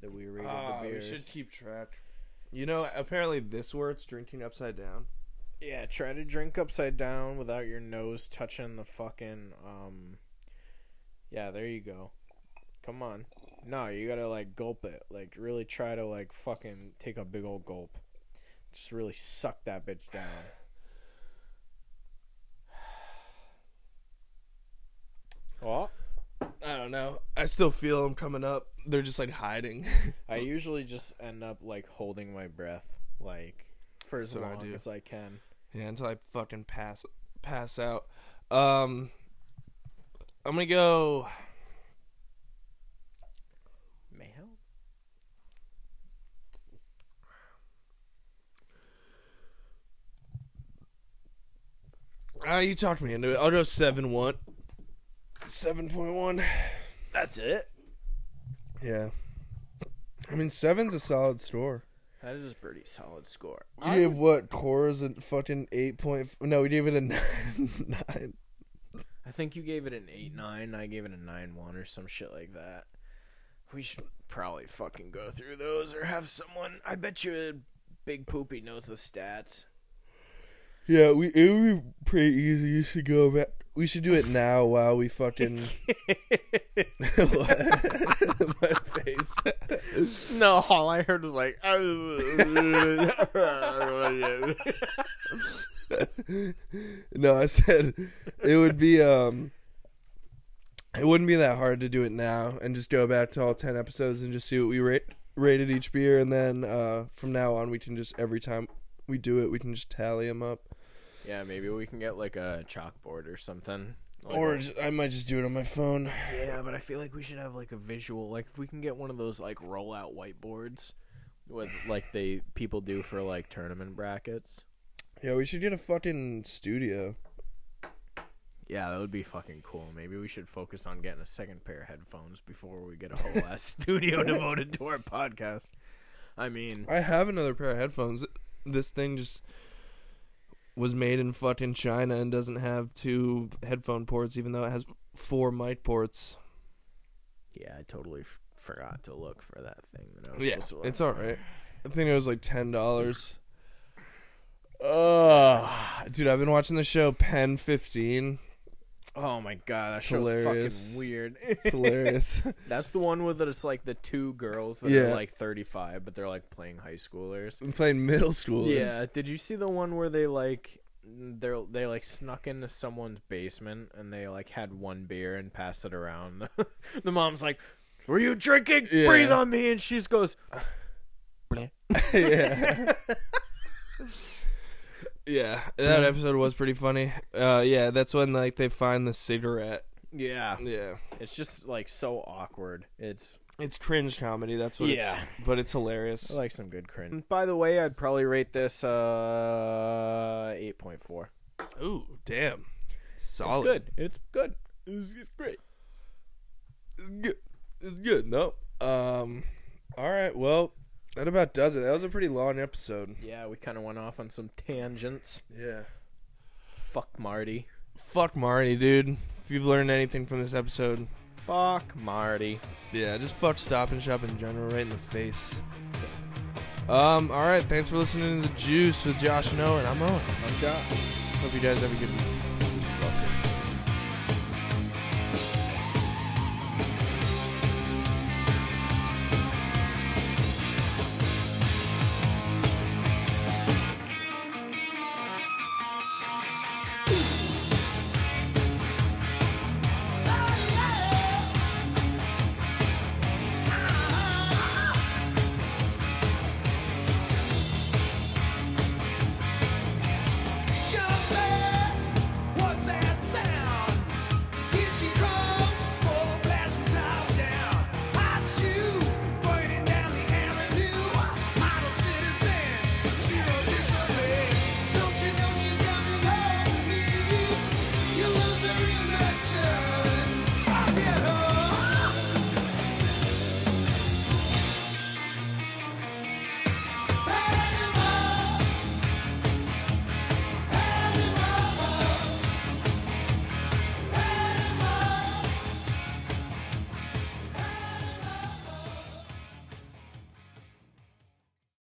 that we rated Ah, the we should keep track. You know, apparently this works drinking upside down. Yeah, try to drink upside down without your nose touching the fucking um Yeah, there you go. Come on. No, you gotta like gulp it. Like really try to like fucking take a big old gulp. Just really suck that bitch down. Oh, I don't know. I still feel them coming up. They're just like hiding. I usually just end up like holding my breath like for as That's I long do. as I can. yeah, until I fucking pass pass out. Um, I'm gonna go. May help. Uh, you talked me into it. I'll go seven one. Seven point one. That's it. Yeah. I mean, seven's a solid score. That is a pretty solid score. You gave what? Coors a fucking eight point. No, we gave it a nine. nine. I think you gave it an eight nine. I gave it a nine one or some shit like that. We should probably fucking go through those or have someone. I bet you a Big Poopy knows the stats. Yeah, we it would be pretty easy. You should go back. We should do it now while we fucking. what? My face. no, all I heard was like. no, I said it would be um. It wouldn't be that hard to do it now and just go back to all ten episodes and just see what we rate rated each beer, and then uh, from now on we can just every time we do it we can just tally them up. yeah, maybe we can get like a chalkboard or something. Like or a- I might just do it on my phone. yeah, but I feel like we should have like a visual. Like if we can get one of those like rollout whiteboards, with like they people do for like tournament brackets. Yeah, we should get a fucking studio. Yeah, that would be fucking cool. Maybe we should focus on getting a second pair of headphones before we get a whole ass studio devoted to our podcast. I mean, I have another pair of headphones. This thing just was made in fucking China and doesn't have two headphone ports, even though it has four mic ports. yeah, I totally f- forgot to look for that thing. That I was Yeah, it's all right. I think it was like ten dollars. Uh, dude, I've been watching the show Pen Fifteen. Oh my god, that show's Hilarious. fucking weird. It's hilarious. That's the one with it's like the two girls that Yeah. are like 35, but they're like playing high schoolers. I'm playing middle schoolers. Yeah, did you see the one where they like they they like snuck into someone's basement and they like had one beer and passed it around. the mom's like, "Were you drinking? Yeah. Breathe on me." And she just goes, yeah. Yeah, that episode was pretty funny. Uh, yeah, that's when like they find the cigarette. "Yeah." Yeah, It's just like so awkward. It's it's cringe comedy. That's what. Yeah. it's, but it's hilarious. I like some good cringe. By the way, I'd probably rate this uh 8.4. Ooh, damn, It's solid. good. It's good. It's, it's great. It's good. It's good. No. Um. All right. Well, that about does it. That was a pretty long episode. Yeah, we kind of went off on some tangents. Yeah. Fuck Marty. Fuck Marty, dude. If you've learned anything from this episode, Fuck Marty. yeah, just fuck Stop and Shop in general, right in the face. Um. All right. Thanks for listening to the Juice with Josh and Owen. I'm Owen. I'm Josh. Hope you guys have a good week.